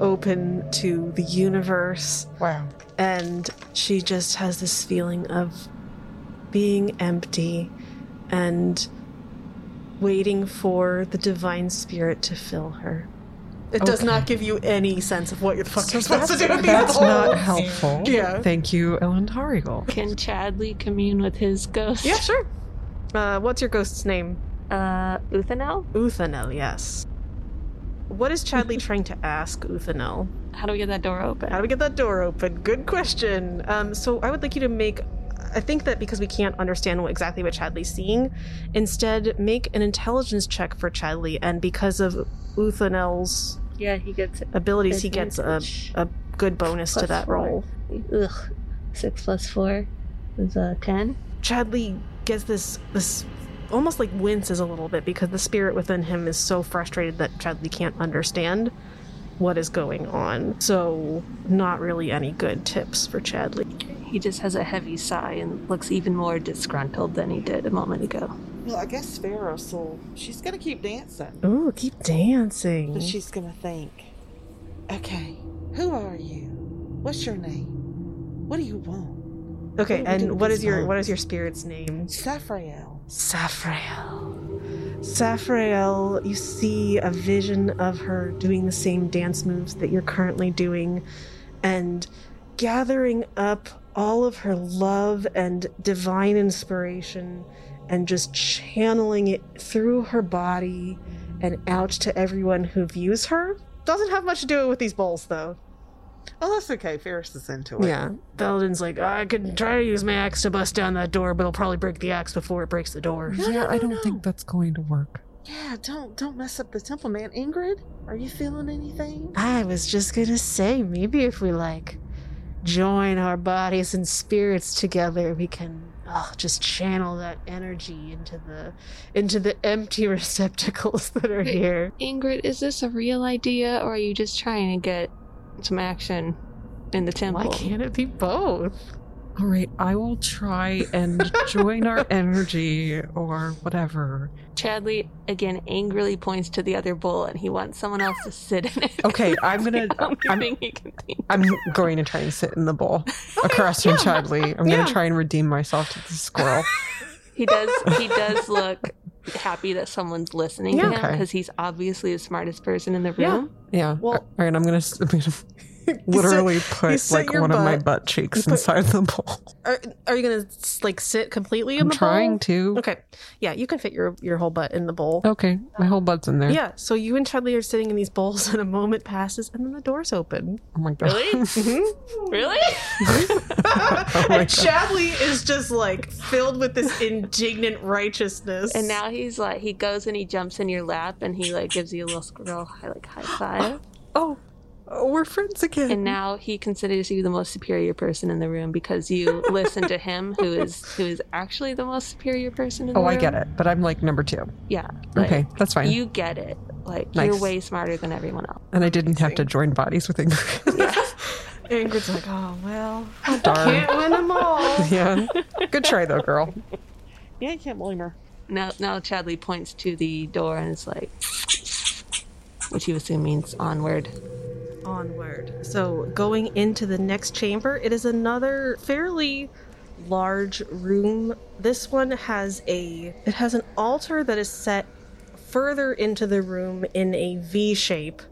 open to the universe, Wow. and she just has this feeling of being empty and waiting for the divine spirit to fill her. It does Okay. not give you any sense of what you're fucking supposed to do with these That's not helpful. Yeah. Thank you, Ellen Elantariel. Can Chadley commune with his ghost? Yeah, sure. Uh, what's your ghost's name? Uh, Uthanel? Uthanel, yes. What is Chadley *laughs* trying to ask Uthanel? How do we get that door open? How do we get that door open? Good question. Um, so I would like you to make. I think that because we can't understand what, exactly what Chadley's seeing, instead make an intelligence check for Chadley, and because of Uthanel's yeah, he gets abilities, he gets a, a good bonus to that four. roll. Ugh. Six plus four is uh, ten. Chadley gets this this almost like winces a little bit because the spirit within him is so frustrated that Chadley can't understand what is going on. So not really any good tips for Chadley. He just has a heavy sigh and looks even more disgruntled than he did a moment ago. Well, I guess Ferris will. She's gonna keep dancing. Ooh, keep dancing. But she's gonna think, okay, who are you? What's your name? What do you want? okay, what do we do and with what these is your what bones? your spirit's name? Saphrael. Saphrael. Saphrael, you see a vision of her doing the same dance moves that you're currently doing and gathering up all of her love and divine inspiration and just channeling it through her body and out to everyone who views her. Doesn't have much to do with these bowls, though. Oh, that's okay. Ferris is into it. Yeah. Belden's like, oh, I could try to use my axe to bust down that door, but it'll probably break the axe before it breaks the door. No, yeah, no, I don't no. think that's going to work. Yeah, don't don't mess up the temple, man. Ingrid, are you feeling anything? I was just gonna say, maybe if we like join our bodies and spirits together, we can oh, just channel that energy into the into the empty *laughs* receptacles that are Wait. here. Ingrid, is this a real idea or are you just trying to get some action in the temple? Why can't it be both? All right, I will try and join our *laughs* energy or whatever. Chadley again angrily points to the other bowl and he wants someone else to sit in it. Okay, I'm *laughs* gonna. I'm, thing he can think. I'm going to try and sit in the bowl *laughs* oh, across from Chadley. I'm Yeah. gonna try and redeem myself to the squirrel. He does. He does look happy that someone's listening to Yeah. him Okay. because he's obviously the smartest person in the room. Yeah. Well- all right, I'm gonna, s- I'm gonna *laughs* literally put like your one of my butt- butt cheeks put- inside the bowl. Are, are you gonna like sit completely in I'm the trying bowl? to. Okay, yeah, you can fit your your whole butt in the bowl. Okay, my whole butt's in there. Yeah, so you and Chadley are sitting in these bowls, and a moment passes, and then the doors open. Oh my god. Mm-hmm. Really? really? *laughs* Oh and Chadley is just like filled with this indignant righteousness. And now he's like, he goes and he jumps in your lap and he like gives you a little squirrel high, like high five. *gasps* Oh, oh, we're friends again. and now he considers you the most superior person in the room because you *laughs* listen to him, who is who is actually the most superior person in the oh, room. I get it, but I'm like number two. Yeah. like, Okay, that's fine. You get it. Like you're way smarter than everyone else. and I didn't have to join bodies with Ingrid. *laughs* Ingrid's like, oh well, Darn. can't win them all. *laughs* yeah. Good try though, girl. Yeah, you can't blame her. Now, now Chadley points to the door and is like, which you assume means onward. Onward. So going into the next chamber, it is another fairly large room. This one has a it has an altar that is set further into the room in a V shape.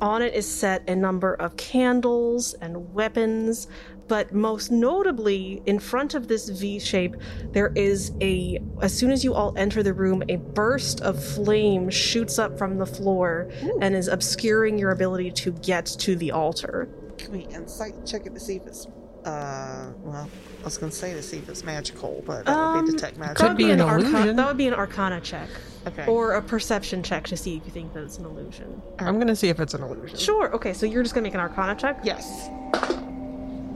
On it is set a number of candles and weapons, but most notably, in front of this V shape, there is a. As soon as you all enter the room, a burst of flame shoots up from the floor and is obscuring your ability to get to the altar. Can we insight check it to see if it's Uh, well, I was going to say to see if it's magical, but that would Um, be detect magic. That would be be an, an arca- That would be an arcana check. Okay. Or a perception check to see if you think that it's an illusion. I'm gonna see if it's an illusion. Sure. Okay, so you're just gonna make an arcana check? yes.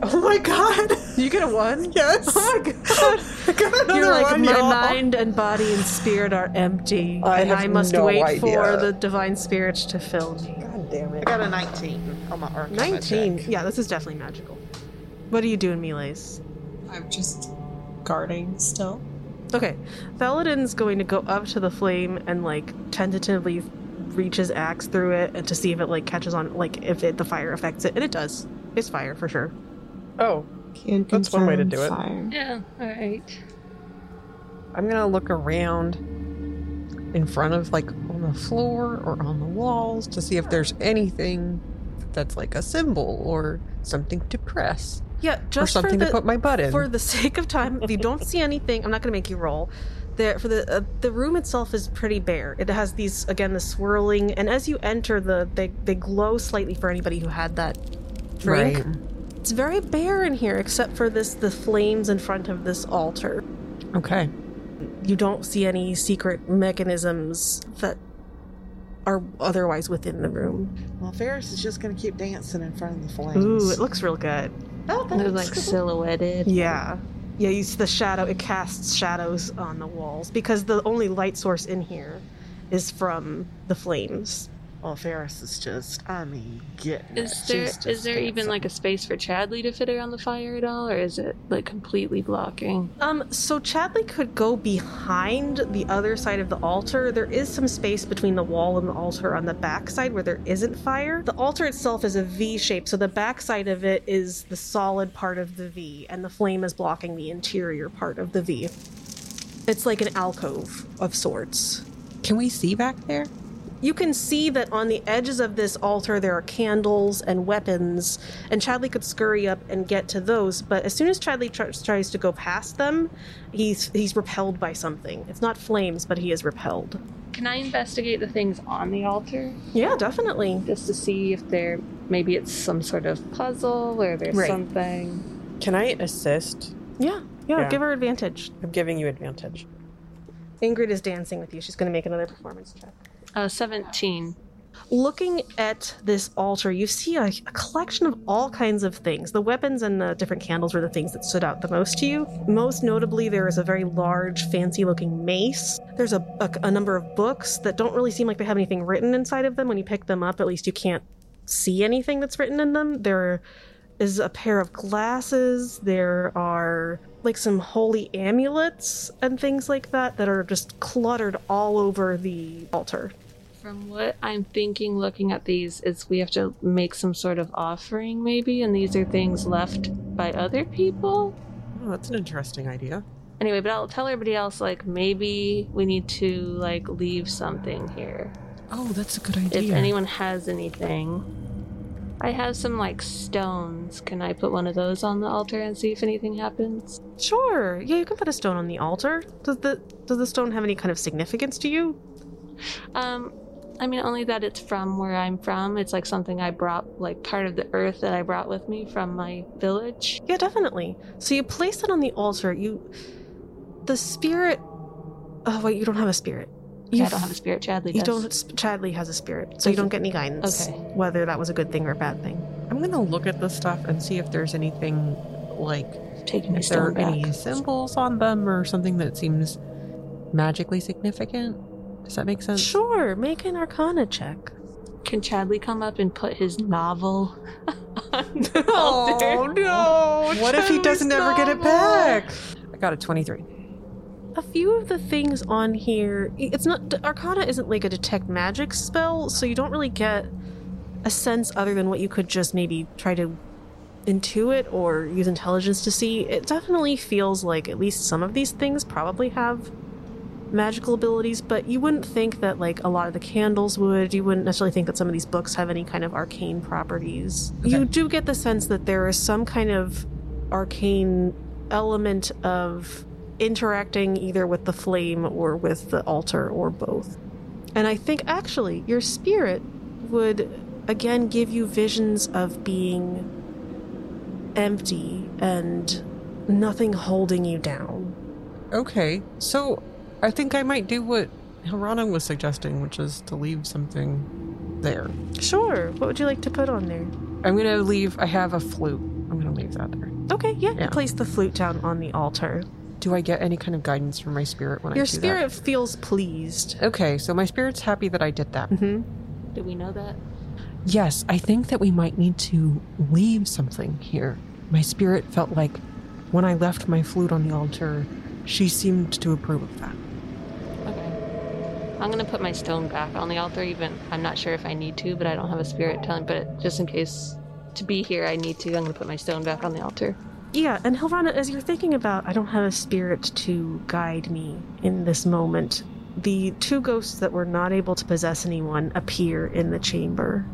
Oh my god! You get a one? Yes! Oh my god. *laughs* I got another You're like, one, my y'all. mind and body and spirit are empty. I and have I must no wait idea. for the divine spirit to fill me. God damn it. I it. got a 19 on my arcana 19. Yeah, this is definitely magical. What are you doing, Melees? I'm just guarding still. Okay, Thaladin's going to go up to the flame and like tentatively reach his axe through it and to see if it like catches on, like if it, the fire affects it, and it does. It's fire for sure. Oh, Can That's one way to confirm do it. Fire. Yeah, alright. I'm gonna look around in front of, like, on the floor or on the walls to see if there's anything that's like a symbol or something to press Yeah, or just something for the, to put my butt in. for the sake of time. If you don't see anything, I'm not going to make you roll. There, for the uh, the room itself is pretty bare. It has these again the swirling, and as you enter the they they glow slightly for anybody who had that drink. Right. It's very bare in here, except for this the flames in front of this altar. Okay. You don't see any secret mechanisms that are otherwise within the room. Well, Ferris is just going to keep dancing in front of the flames. Ooh, it looks real good. Oh, They're like cool. silhouetted. Yeah. Yeah, you see the shadow, it casts shadows on the walls because the only light source in here is from the flames. Well, Ferris is just, I mean, getting Is it. there She's just is there even like a space for Chadley to fit around the fire at all, or is it like completely blocking? Um, so Chadley could go behind the other side of the altar. There is some space between the wall and the altar on the back side where there isn't fire. The altar itself is a V shape, so the back side of it is the solid part of the V, and the flame is blocking the interior part of the V. It's like an alcove of sorts. Can we see back there? You can see that on the edges of this altar there are candles and weapons, and Chadley could scurry up and get to those. But as soon as Chadley tr- tries to go past them, he's he's repelled by something. It's not flames, but he is repelled. Can I investigate the things on the altar Yeah, definitely. just to see if there maybe it's some sort of puzzle or there's Right. something? Can I assist? Yeah, yeah. Yeah. Give her advantage. I'm giving you advantage. Ingrid is dancing with you. She's going to make another performance check. Uh, seventeen. Looking at this altar, you see a, a collection of all kinds of things. The weapons and the different candles were the things that stood out the most to you. Most notably, there is a very large, fancy looking mace. There's a, a, a number of books that don't really seem like they have anything written inside of them. When you pick them up, at least you can't see anything that's written in them. There is a pair of glasses. There are like some holy amulets and things like that that are just cluttered all over the altar. From what I'm thinking, looking at these, is we have to make some sort of offering, maybe, and these are things left by other people. Oh, that's an interesting idea. Anyway, but I'll tell everybody else like maybe we need to like leave something here. Oh, that's a good idea. If anyone has anything. I have some like stones. Can I put one of those on the altar and see if anything happens? Sure. Yeah, you can put a stone on the altar. Does the does the stone have any kind of significance to you? Um, I mean, only that it's from where I'm from. It's like something I brought, like part of the earth that I brought with me from my village. Yeah, definitely. So you place it on the altar. You the spirit Oh wait, you don't have a spirit. Yeah, I don't have a spirit. Chadley You does. don't Chadley has a spirit. So you don't it? get any guidance Okay. whether that was a good thing or a bad thing. I'm gonna look at the stuff and see if there's anything like Taking if there are back. any symbols on them or something that seems magically significant. Does that make sense? Sure, make an arcana check. Can Chadley come up and put his novel *laughs* on the *laughs* Oh no! What if he doesn't ever get it back? I got a 23. A few of the things on here, it's not Arcana isn't like a detect magic spell, so you don't really get a sense other than what you could just maybe try to intuit or use intelligence to see. It definitely feels like at least some of these things probably have magical abilities, but you wouldn't think that like a lot of the candles would. You wouldn't necessarily think that some of these books have any kind of arcane properties. You do get the sense that there is some kind of arcane element of interacting either with the flame or with the altar or both. And I think actually your spirit would again give you visions of being empty and nothing holding you down. Okay, so I think I might do what Hilrana was suggesting, which is to leave something there. Sure. What would you like to put on there? I'm gonna leave. I have a flute. I'm gonna leave that there. Okay, yeah. Yeah. Place the flute down on the altar. Do I get any kind of guidance from my spirit when Your I do spirit feels pleased. Okay, so my spirit's happy that I did that. Mm-hmm. Do we know that? Yes, I think that we might need to leave something here. My spirit felt like when I left my flute on the altar, she seemed to approve of that. I'm gonna put my stone back on the altar. Even I'm not sure if I need to, but I don't have a spirit telling. But just in case to be here, I need to. I'm gonna put my stone back on the altar. Yeah, and Hilrana, as you're thinking about, I don't have a spirit to guide me in this moment, the two ghosts that were not able to possess anyone appear in the chamber.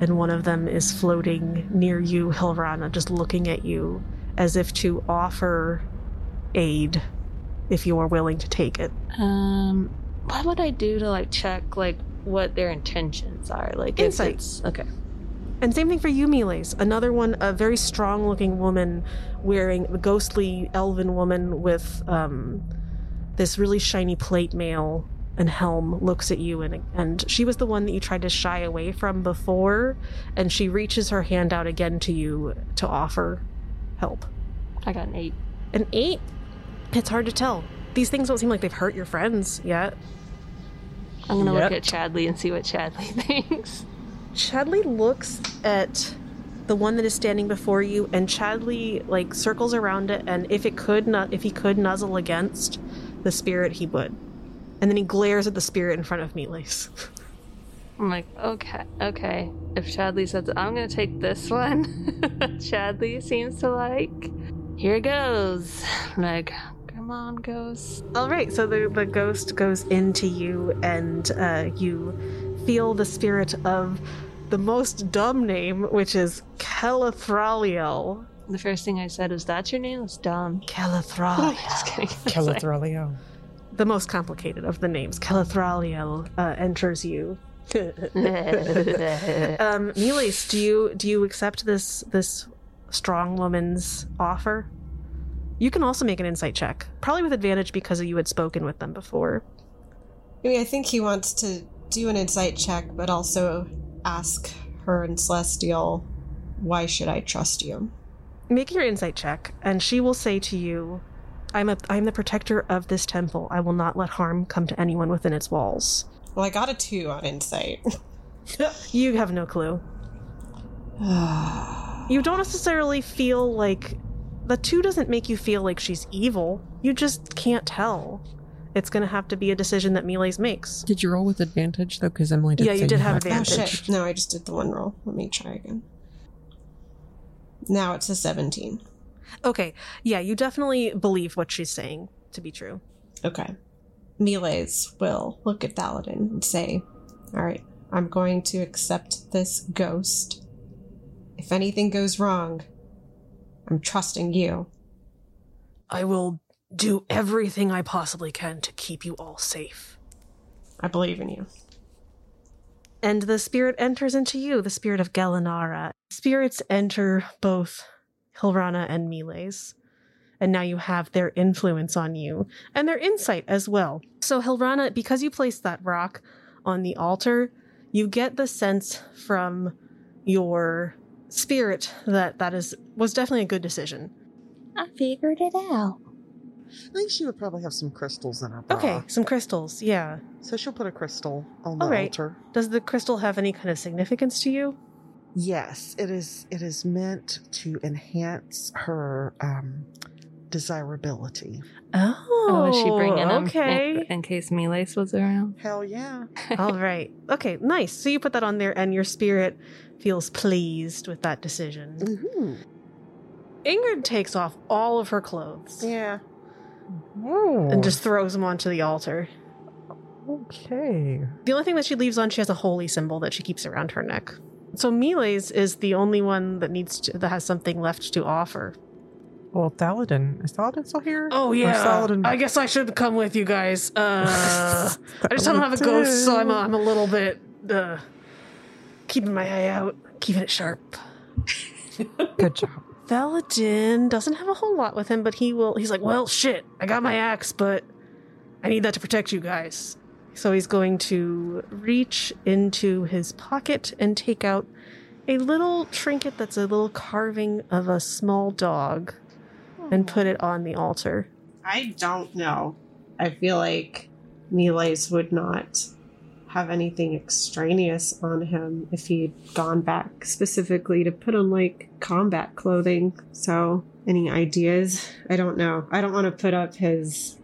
And one of them is floating near you, Hilrana, just looking at you as if to offer aid if you are willing to take it. Um, what would I do to like check like what their intentions are? Like if Insight. okay. And same thing for you, Miles. Another one, a very strong looking woman wearing a ghostly elven woman with um, this really shiny plate mail and helm looks at you and and she was the one that you tried to shy away from before and she reaches her hand out again to you to offer help. I got an eight. An eight? It's hard to tell. These things don't seem like they've hurt your friends yet. I'm gonna Yep. look at Chadley and see what Chadley *laughs* thinks. Chadley looks at the one that is standing before you, and Chadley like circles around it, and if it could not, if he could nuzzle against the spirit, he would. And then he glares at the spirit in front of Miles. I'm like, okay, okay. If Chadley says, I'm gonna take this one. *laughs* Chadley seems to like. Here it goes. Like, come on, ghost. All right, so the the ghost goes into you, and uh, you feel the spirit of the most dumb name, which is Calathralia. The first thing I said was, "That's your name." It's dumb. Calathralia. *laughs* Just kidding. Calathralia. the most complicated of the names. Calathralia uh, enters you. *laughs* um, Miles, do you do you accept this this strong woman's offer? You can also make an insight check, probably with advantage because you had spoken with them before. I mean, I think he wants to do an insight check, but also ask her and Celestial, why should I trust you? Make your insight check, and she will say to you, "I'm a I'm the protector of this temple. I will not let harm come to anyone within its walls." Well, I got a two on insight. *laughs* You have no clue. *sighs* You don't necessarily feel like the two doesn't make you feel like she's evil. You just can't tell. It's gonna have to be a decision that Miles makes. Did you roll with advantage though? Because Emily did. Yeah, you say did have had- oh shit! No, I just did the one roll. Let me try again. Now it's a seventeen. Okay, yeah, you definitely believe what she's saying to be true. Okay. Miles will look at Thaladin and say, All right, I'm going to accept this ghost. If anything goes wrong, I'm trusting you. I will do everything I possibly can to keep you all safe. I believe in you. And the spirit enters into you, the spirit of Galanara. Spirits enter both Hilrana and Miles. And now you have their influence on you and their insight as well. So, Hilrana, because you placed that rock on the altar, you get the sense from your spirit that that is was definitely a good decision. I figured it out. I think she would probably have some crystals in her bra. Okay, some crystals, yeah. So she'll put a crystal on the All right. altar. Does the crystal have any kind of significance to you? Yes, it is. It is meant to enhance her um, desirability. Oh, Oh, is she bringing them Okay. in, in case Miles was around? Hell yeah! All right. Okay, nice. So you put that on there, and your spirit feels pleased with that decision. hmm Ingrid takes off all of her clothes Yeah. Oh, and just throws them onto the altar. okay. The only thing that she leaves on, she has a holy symbol that she keeps around her neck. So Miles is the only one that needs to, that has something left to offer. Well, Thaladin is Thaladin still here? Oh yeah, Thaladin- I guess I should come with you guys. Uh, *laughs* I just don't have a ghost, so I'm a, I'm a little bit uh, keeping my eye out, keeping it sharp. Good job. Thaladin doesn't have a whole lot with him, but he will. He's like, well, shit, I got my axe, but I need that to protect you guys. So he's going to reach into his pocket and take out a little trinket that's a little carving of a small dog and put it on the altar. I don't know. I feel like Miles would not have anything extraneous on him if he'd gone back specifically to put on like combat clothing. So, any ideas? I don't know. I don't want to put up his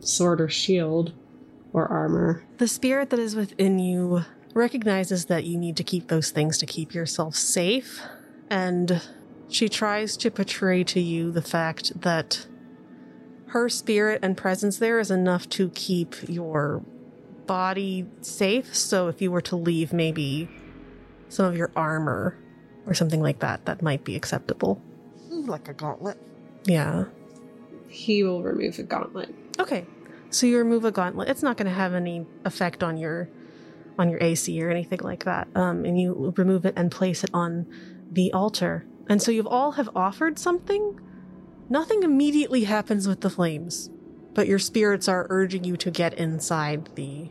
sword or shield or armor. The spirit that is within you recognizes that you need to keep those things to keep yourself safe, and she tries to portray to you the fact that her spirit and presence there is enough to keep your body safe. So if you were to leave maybe some of your armor or something like that, that might be acceptable. Like a gauntlet. Yeah. He will remove a gauntlet. Okay. So you remove a gauntlet. It's not going to have any effect on your on your AC or anything like that. Um, and you remove it and place it on the altar. And so you've all have offered something. Nothing immediately happens with the flames, but your spirits are urging you to get inside the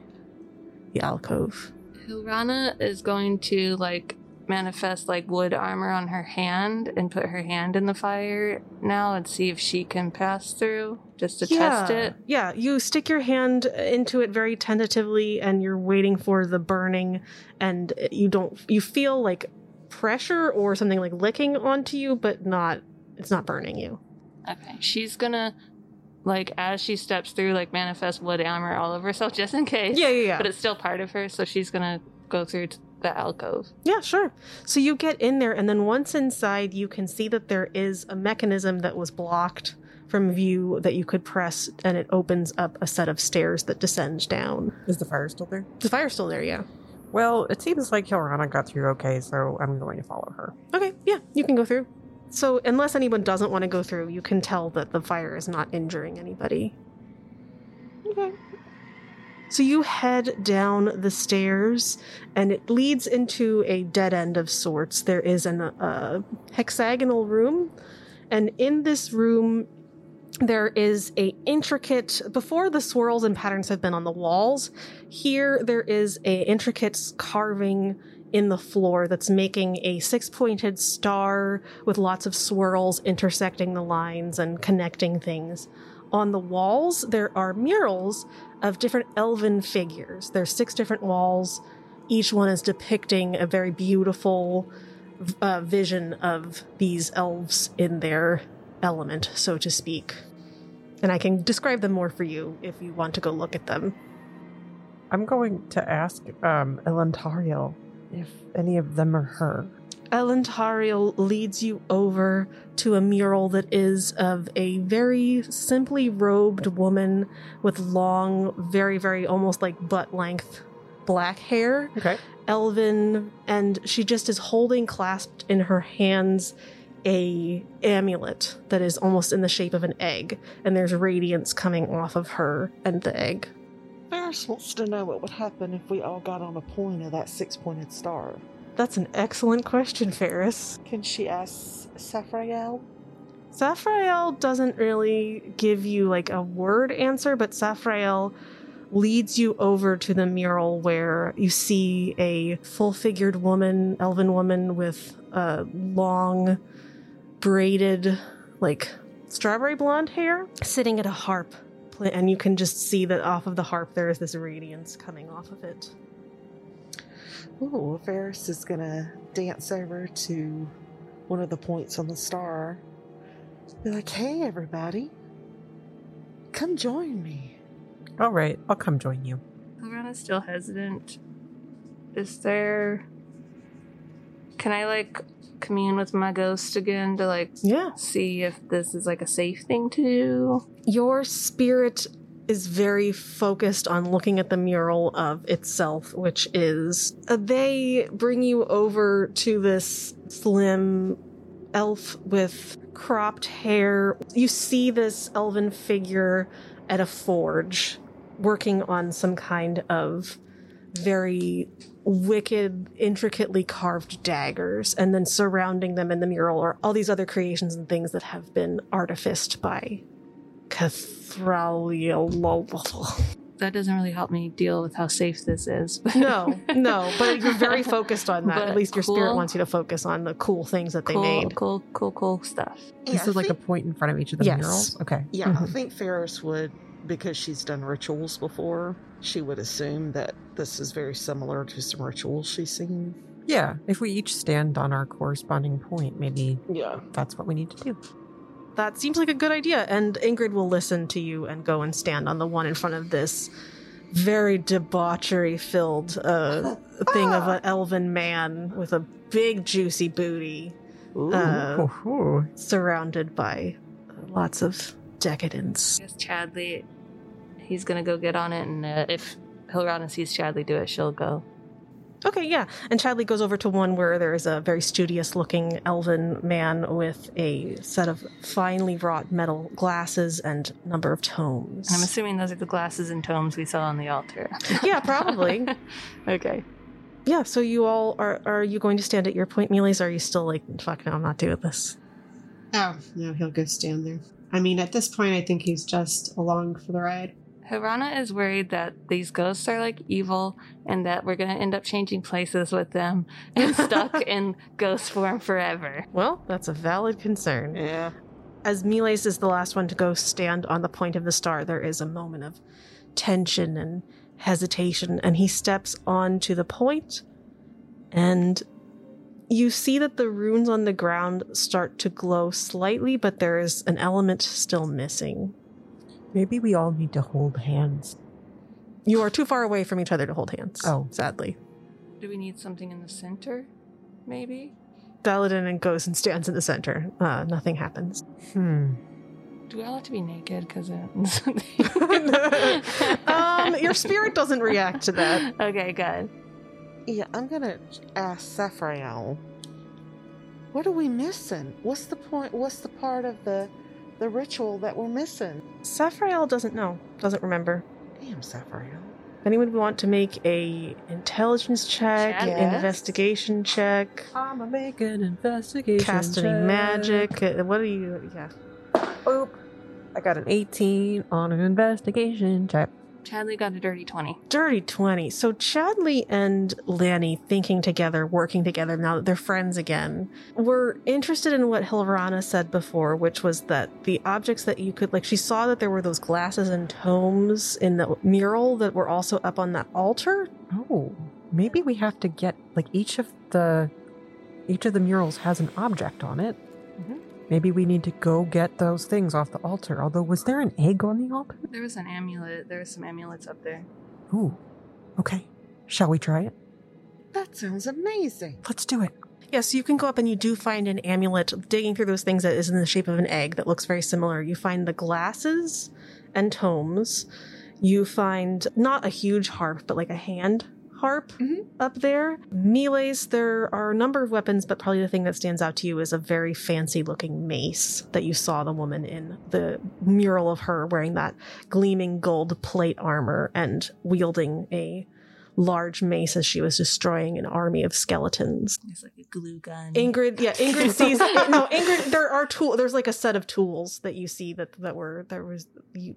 the alcove. Hilrana is going to like manifest like wood armor on her hand and put her hand in the fire now and see if she can pass through just to test it. Yeah, you stick your hand into it very tentatively and you're waiting for the burning and you don't you feel like pressure or something like licking onto you but not it's not burning you. Okay. She's gonna like as she steps through like manifest wood armor all over herself just in case. Yeah, yeah, yeah. But it's still part of her, so she's gonna go through to the alcove. Yeah, sure. So you get in there, and then once inside, you can see that there is a mechanism that was blocked from view that you could press, and it opens up a set of stairs that descends down. Is the fire still there? The fire's still there, yeah. Well, it seems like Hilrana got through okay, so I'm going to follow her. Okay, yeah, you can go through. So, unless anyone doesn't want to go through, you can tell that the fire is not injuring anybody. Okay. So, you head down the stairs, and it leads into a dead end of sorts. There is an uh, hexagonal room, and in this room, there is a intricate before the swirls and patterns have been on the walls here there is a intricate carving in the floor that's making a six pointed star with lots of swirls intersecting the lines and connecting things. On the walls, there are murals of different elven figures. There's six different walls. Each one is depicting a very beautiful uh, vision of these elves in their element, so to speak. And I can describe them more for you if you want to go look at them. I'm going to ask um, Elantariel if any of them are her. Elantariel leads you over to a mural that is of a very simply robed woman with long, very, very almost like butt length black hair, Okay. elven, and she just is holding clasped in her hands a amulet that is almost in the shape of an egg, and there's radiance coming off of her and the egg. Ferris wants to know what would happen if we all got on a point of that six pointed star. That's an excellent question, Ferris. Can she ask Saphrael? Saphrael doesn't really give you like a word answer, but Saphrael leads you over to the mural where you see a full figured woman, elven woman with a long braided, like strawberry blonde hair, sitting at a harp. Pla- And you can just see that off of the harp there is this radiance coming off of it. Ooh, Ferris is gonna dance over to one of the points on the star. Be like, hey, everybody, come join me. All right, I'll come join you. Hilrana's still hesitant. Is there can I like commune with my ghost again to like Yeah. see if this is like a safe thing to do? Your spirit is very focused on looking at the mural of itself, which is uh, they bring you over to this slim elf with cropped hair. You see this elven figure at a forge working on some kind of very wicked, intricately carved daggers, and then surrounding them in the mural are all these other creations and things that have been artificed by Cathraliel. That doesn't really help me deal with how safe this is. No, no, but you're very *laughs* focused on that. But At least your spirit wants you to focus on the cool things that they made. cool, cool, cool stuff. Yeah, This I is like a point in front of each of the Yes. murals. Okay. Yeah, I Mhm. think Ferris would, because she's done rituals before, she would assume that this is very similar to some rituals she's seen. Yeah. If we each stand on our corresponding point, maybe Yeah. that's what we need to do. That seems like a good idea. And Ingrid will listen to you and go and stand on the one in front of this very debauchery filled uh, *laughs* thing of an elven man with a big juicy booty Ooh. Uh, Ooh. surrounded by lots of decadence. I guess Chadley, he's gonna go get on it, and uh, if Hilrana sees Chadley do it, she'll go. Okay, yeah. And Chadley goes over to one where there is a very studious looking elven man with a set of finely wrought metal glasses and number of tomes. I'm assuming those are the glasses and tomes we saw on the altar. yeah, probably. *laughs* okay. yeah, so you all are are you going to stand at your point, Mealy's? Are you still like, fuck no, I'm not doing this? Oh, no, he'll go stand there. I mean, at this point, I think he's just along for the ride. Hilrana is worried that these ghosts are like evil and that we're gonna end up changing places with them and *laughs* stuck in ghost form forever. Well, that's a valid concern. Yeah. As Miles is the last one to go stand on the point of the star, there is a moment of tension and hesitation, and he steps onto the point, and you see that the runes on the ground start to glow slightly, but there is an element still missing. Maybe we all need to hold hands. You are too far away from each other to hold hands. Oh. sadly. Do we need something in the center? Maybe? Thaladin goes and stands in the center. Uh, nothing happens. Hmm. Do we all have to be naked? Because *laughs* *laughs* um, your spirit doesn't react to that. *laughs* Okay, good. Yeah, I'm gonna ask Saphrael. What are we missing? What's the point? What's the part of the the ritual that we're missing? Saphrael doesn't know, doesn't remember. Damn, Saphrael. Anyone want to make a intelligence check, Check. Yes. investigation check, I'm gonna make an investigation. Check. Cast any magic? uh, What are you? Yeah. Oop. I got an 18 on an investigation check. Chadley got a dirty 20. Dirty 20. So Chadley and Lanny thinking together, working together now that they're friends again, were interested in what Hilrana said before, which was that the objects that you could, like, she saw that there were those glasses and tomes in the mural that were also up on that altar. Oh, maybe we have to get like each of the each of the murals has an object on it. Mhm. Maybe we need to go get those things off the altar. Although, was there an egg on the altar? There was an amulet. There was some amulets up there. Ooh. Okay. Shall we try it? That sounds amazing. Let's do it. Yes, you can go up and you do find an amulet digging through those things that is in the shape of an egg that looks very similar. You find the glasses and tomes. You find not a huge harp, but like a hand harp Mhm. up there. Melees, there are a number of weapons, but probably the thing that stands out to you is a very fancy looking mace that you saw the woman in the mural of her wearing that gleaming gold plate armor and wielding a large mace as she was destroying an army of skeletons. It's like a glue gun. Ingrid, yeah, *laughs* Ingrid sees no Ingrid. There are tool. There's like a set of tools that you see that that were that was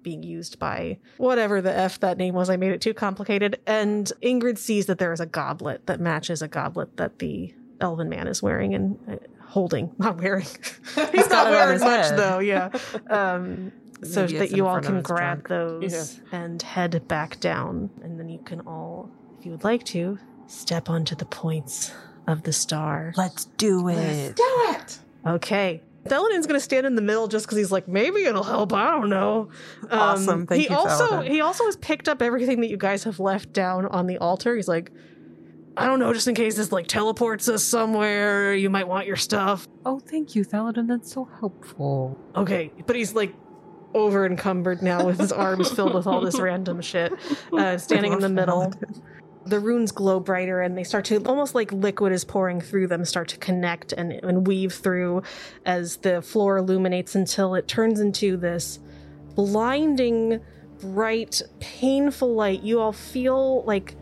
being used by whatever the f that name was. I made it too complicated. And Ingrid sees that there is a goblet that matches a goblet that the elven man is wearing and uh, holding, *laughs* not wearing. *laughs* He's not wearing much head. though. Yeah. Um, so that you all can grab trunk. those and head back down, and then you can all, if you would like to, step onto the points of the star. Let's do it. Let's do it. Okay. Thaladin's gonna stand in the middle just because he's like, maybe it'll help. I don't know. Um, Awesome. Thank he you, also Thaladin. he also has picked up everything that you guys have left down on the altar. He's like, I don't know, just in case this like teleports us somewhere, you might want your stuff. Oh, thank you, Thaladin. That's so helpful. Okay, but he's like over encumbered now with his arms filled with all this random shit, uh, standing in the middle. *laughs* The runes glow brighter and they start to almost like liquid is pouring through them, start to connect and, and weave through as the floor illuminates until it turns into this blinding, bright, painful light. You all feel like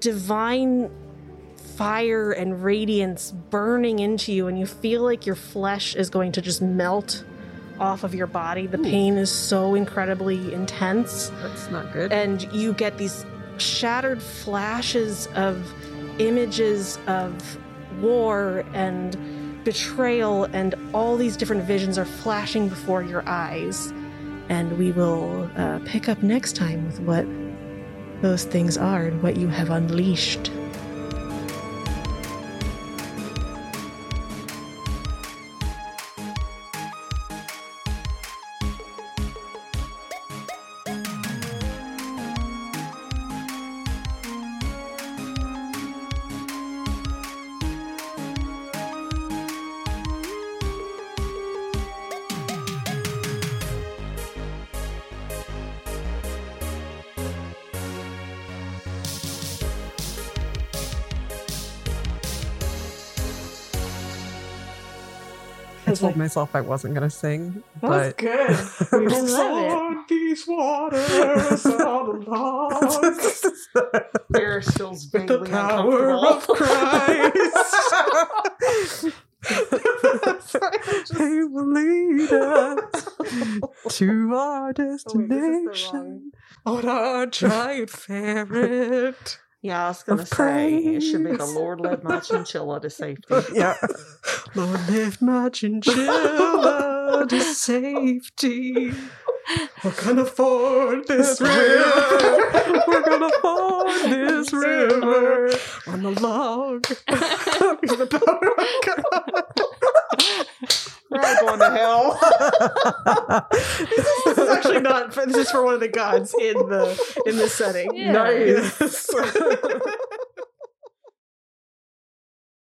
divine fire and radiance burning into you, and you feel like your flesh is going to just melt off of your body. The pain is so incredibly intense. That's not good. and you get these shattered flashes of images of war and betrayal and all these different visions are flashing before your eyes. And we will uh, pick up next time with what those things are and what you have unleashed I told myself I wasn't gonna sing, That's but good. We *laughs* I love on these waters all along. Ferris feels vaguely the power of uncomfortable. *laughs* Christ. *laughs* he will lead us to our destination on our giant ferret. Yeah, I was gonna Of say it should be the. Lord led my chinchilla to safety. *laughs* Yeah. Lord, lift my chinchilla to safety. We're gonna ford this river. *laughs* We're gonna ford this river on the log. *laughs* In the power of God. We're all going to hell. *laughs* *laughs* this is actually not for, this is for one of the gods in the in the setting Yeah. Nice. *laughs*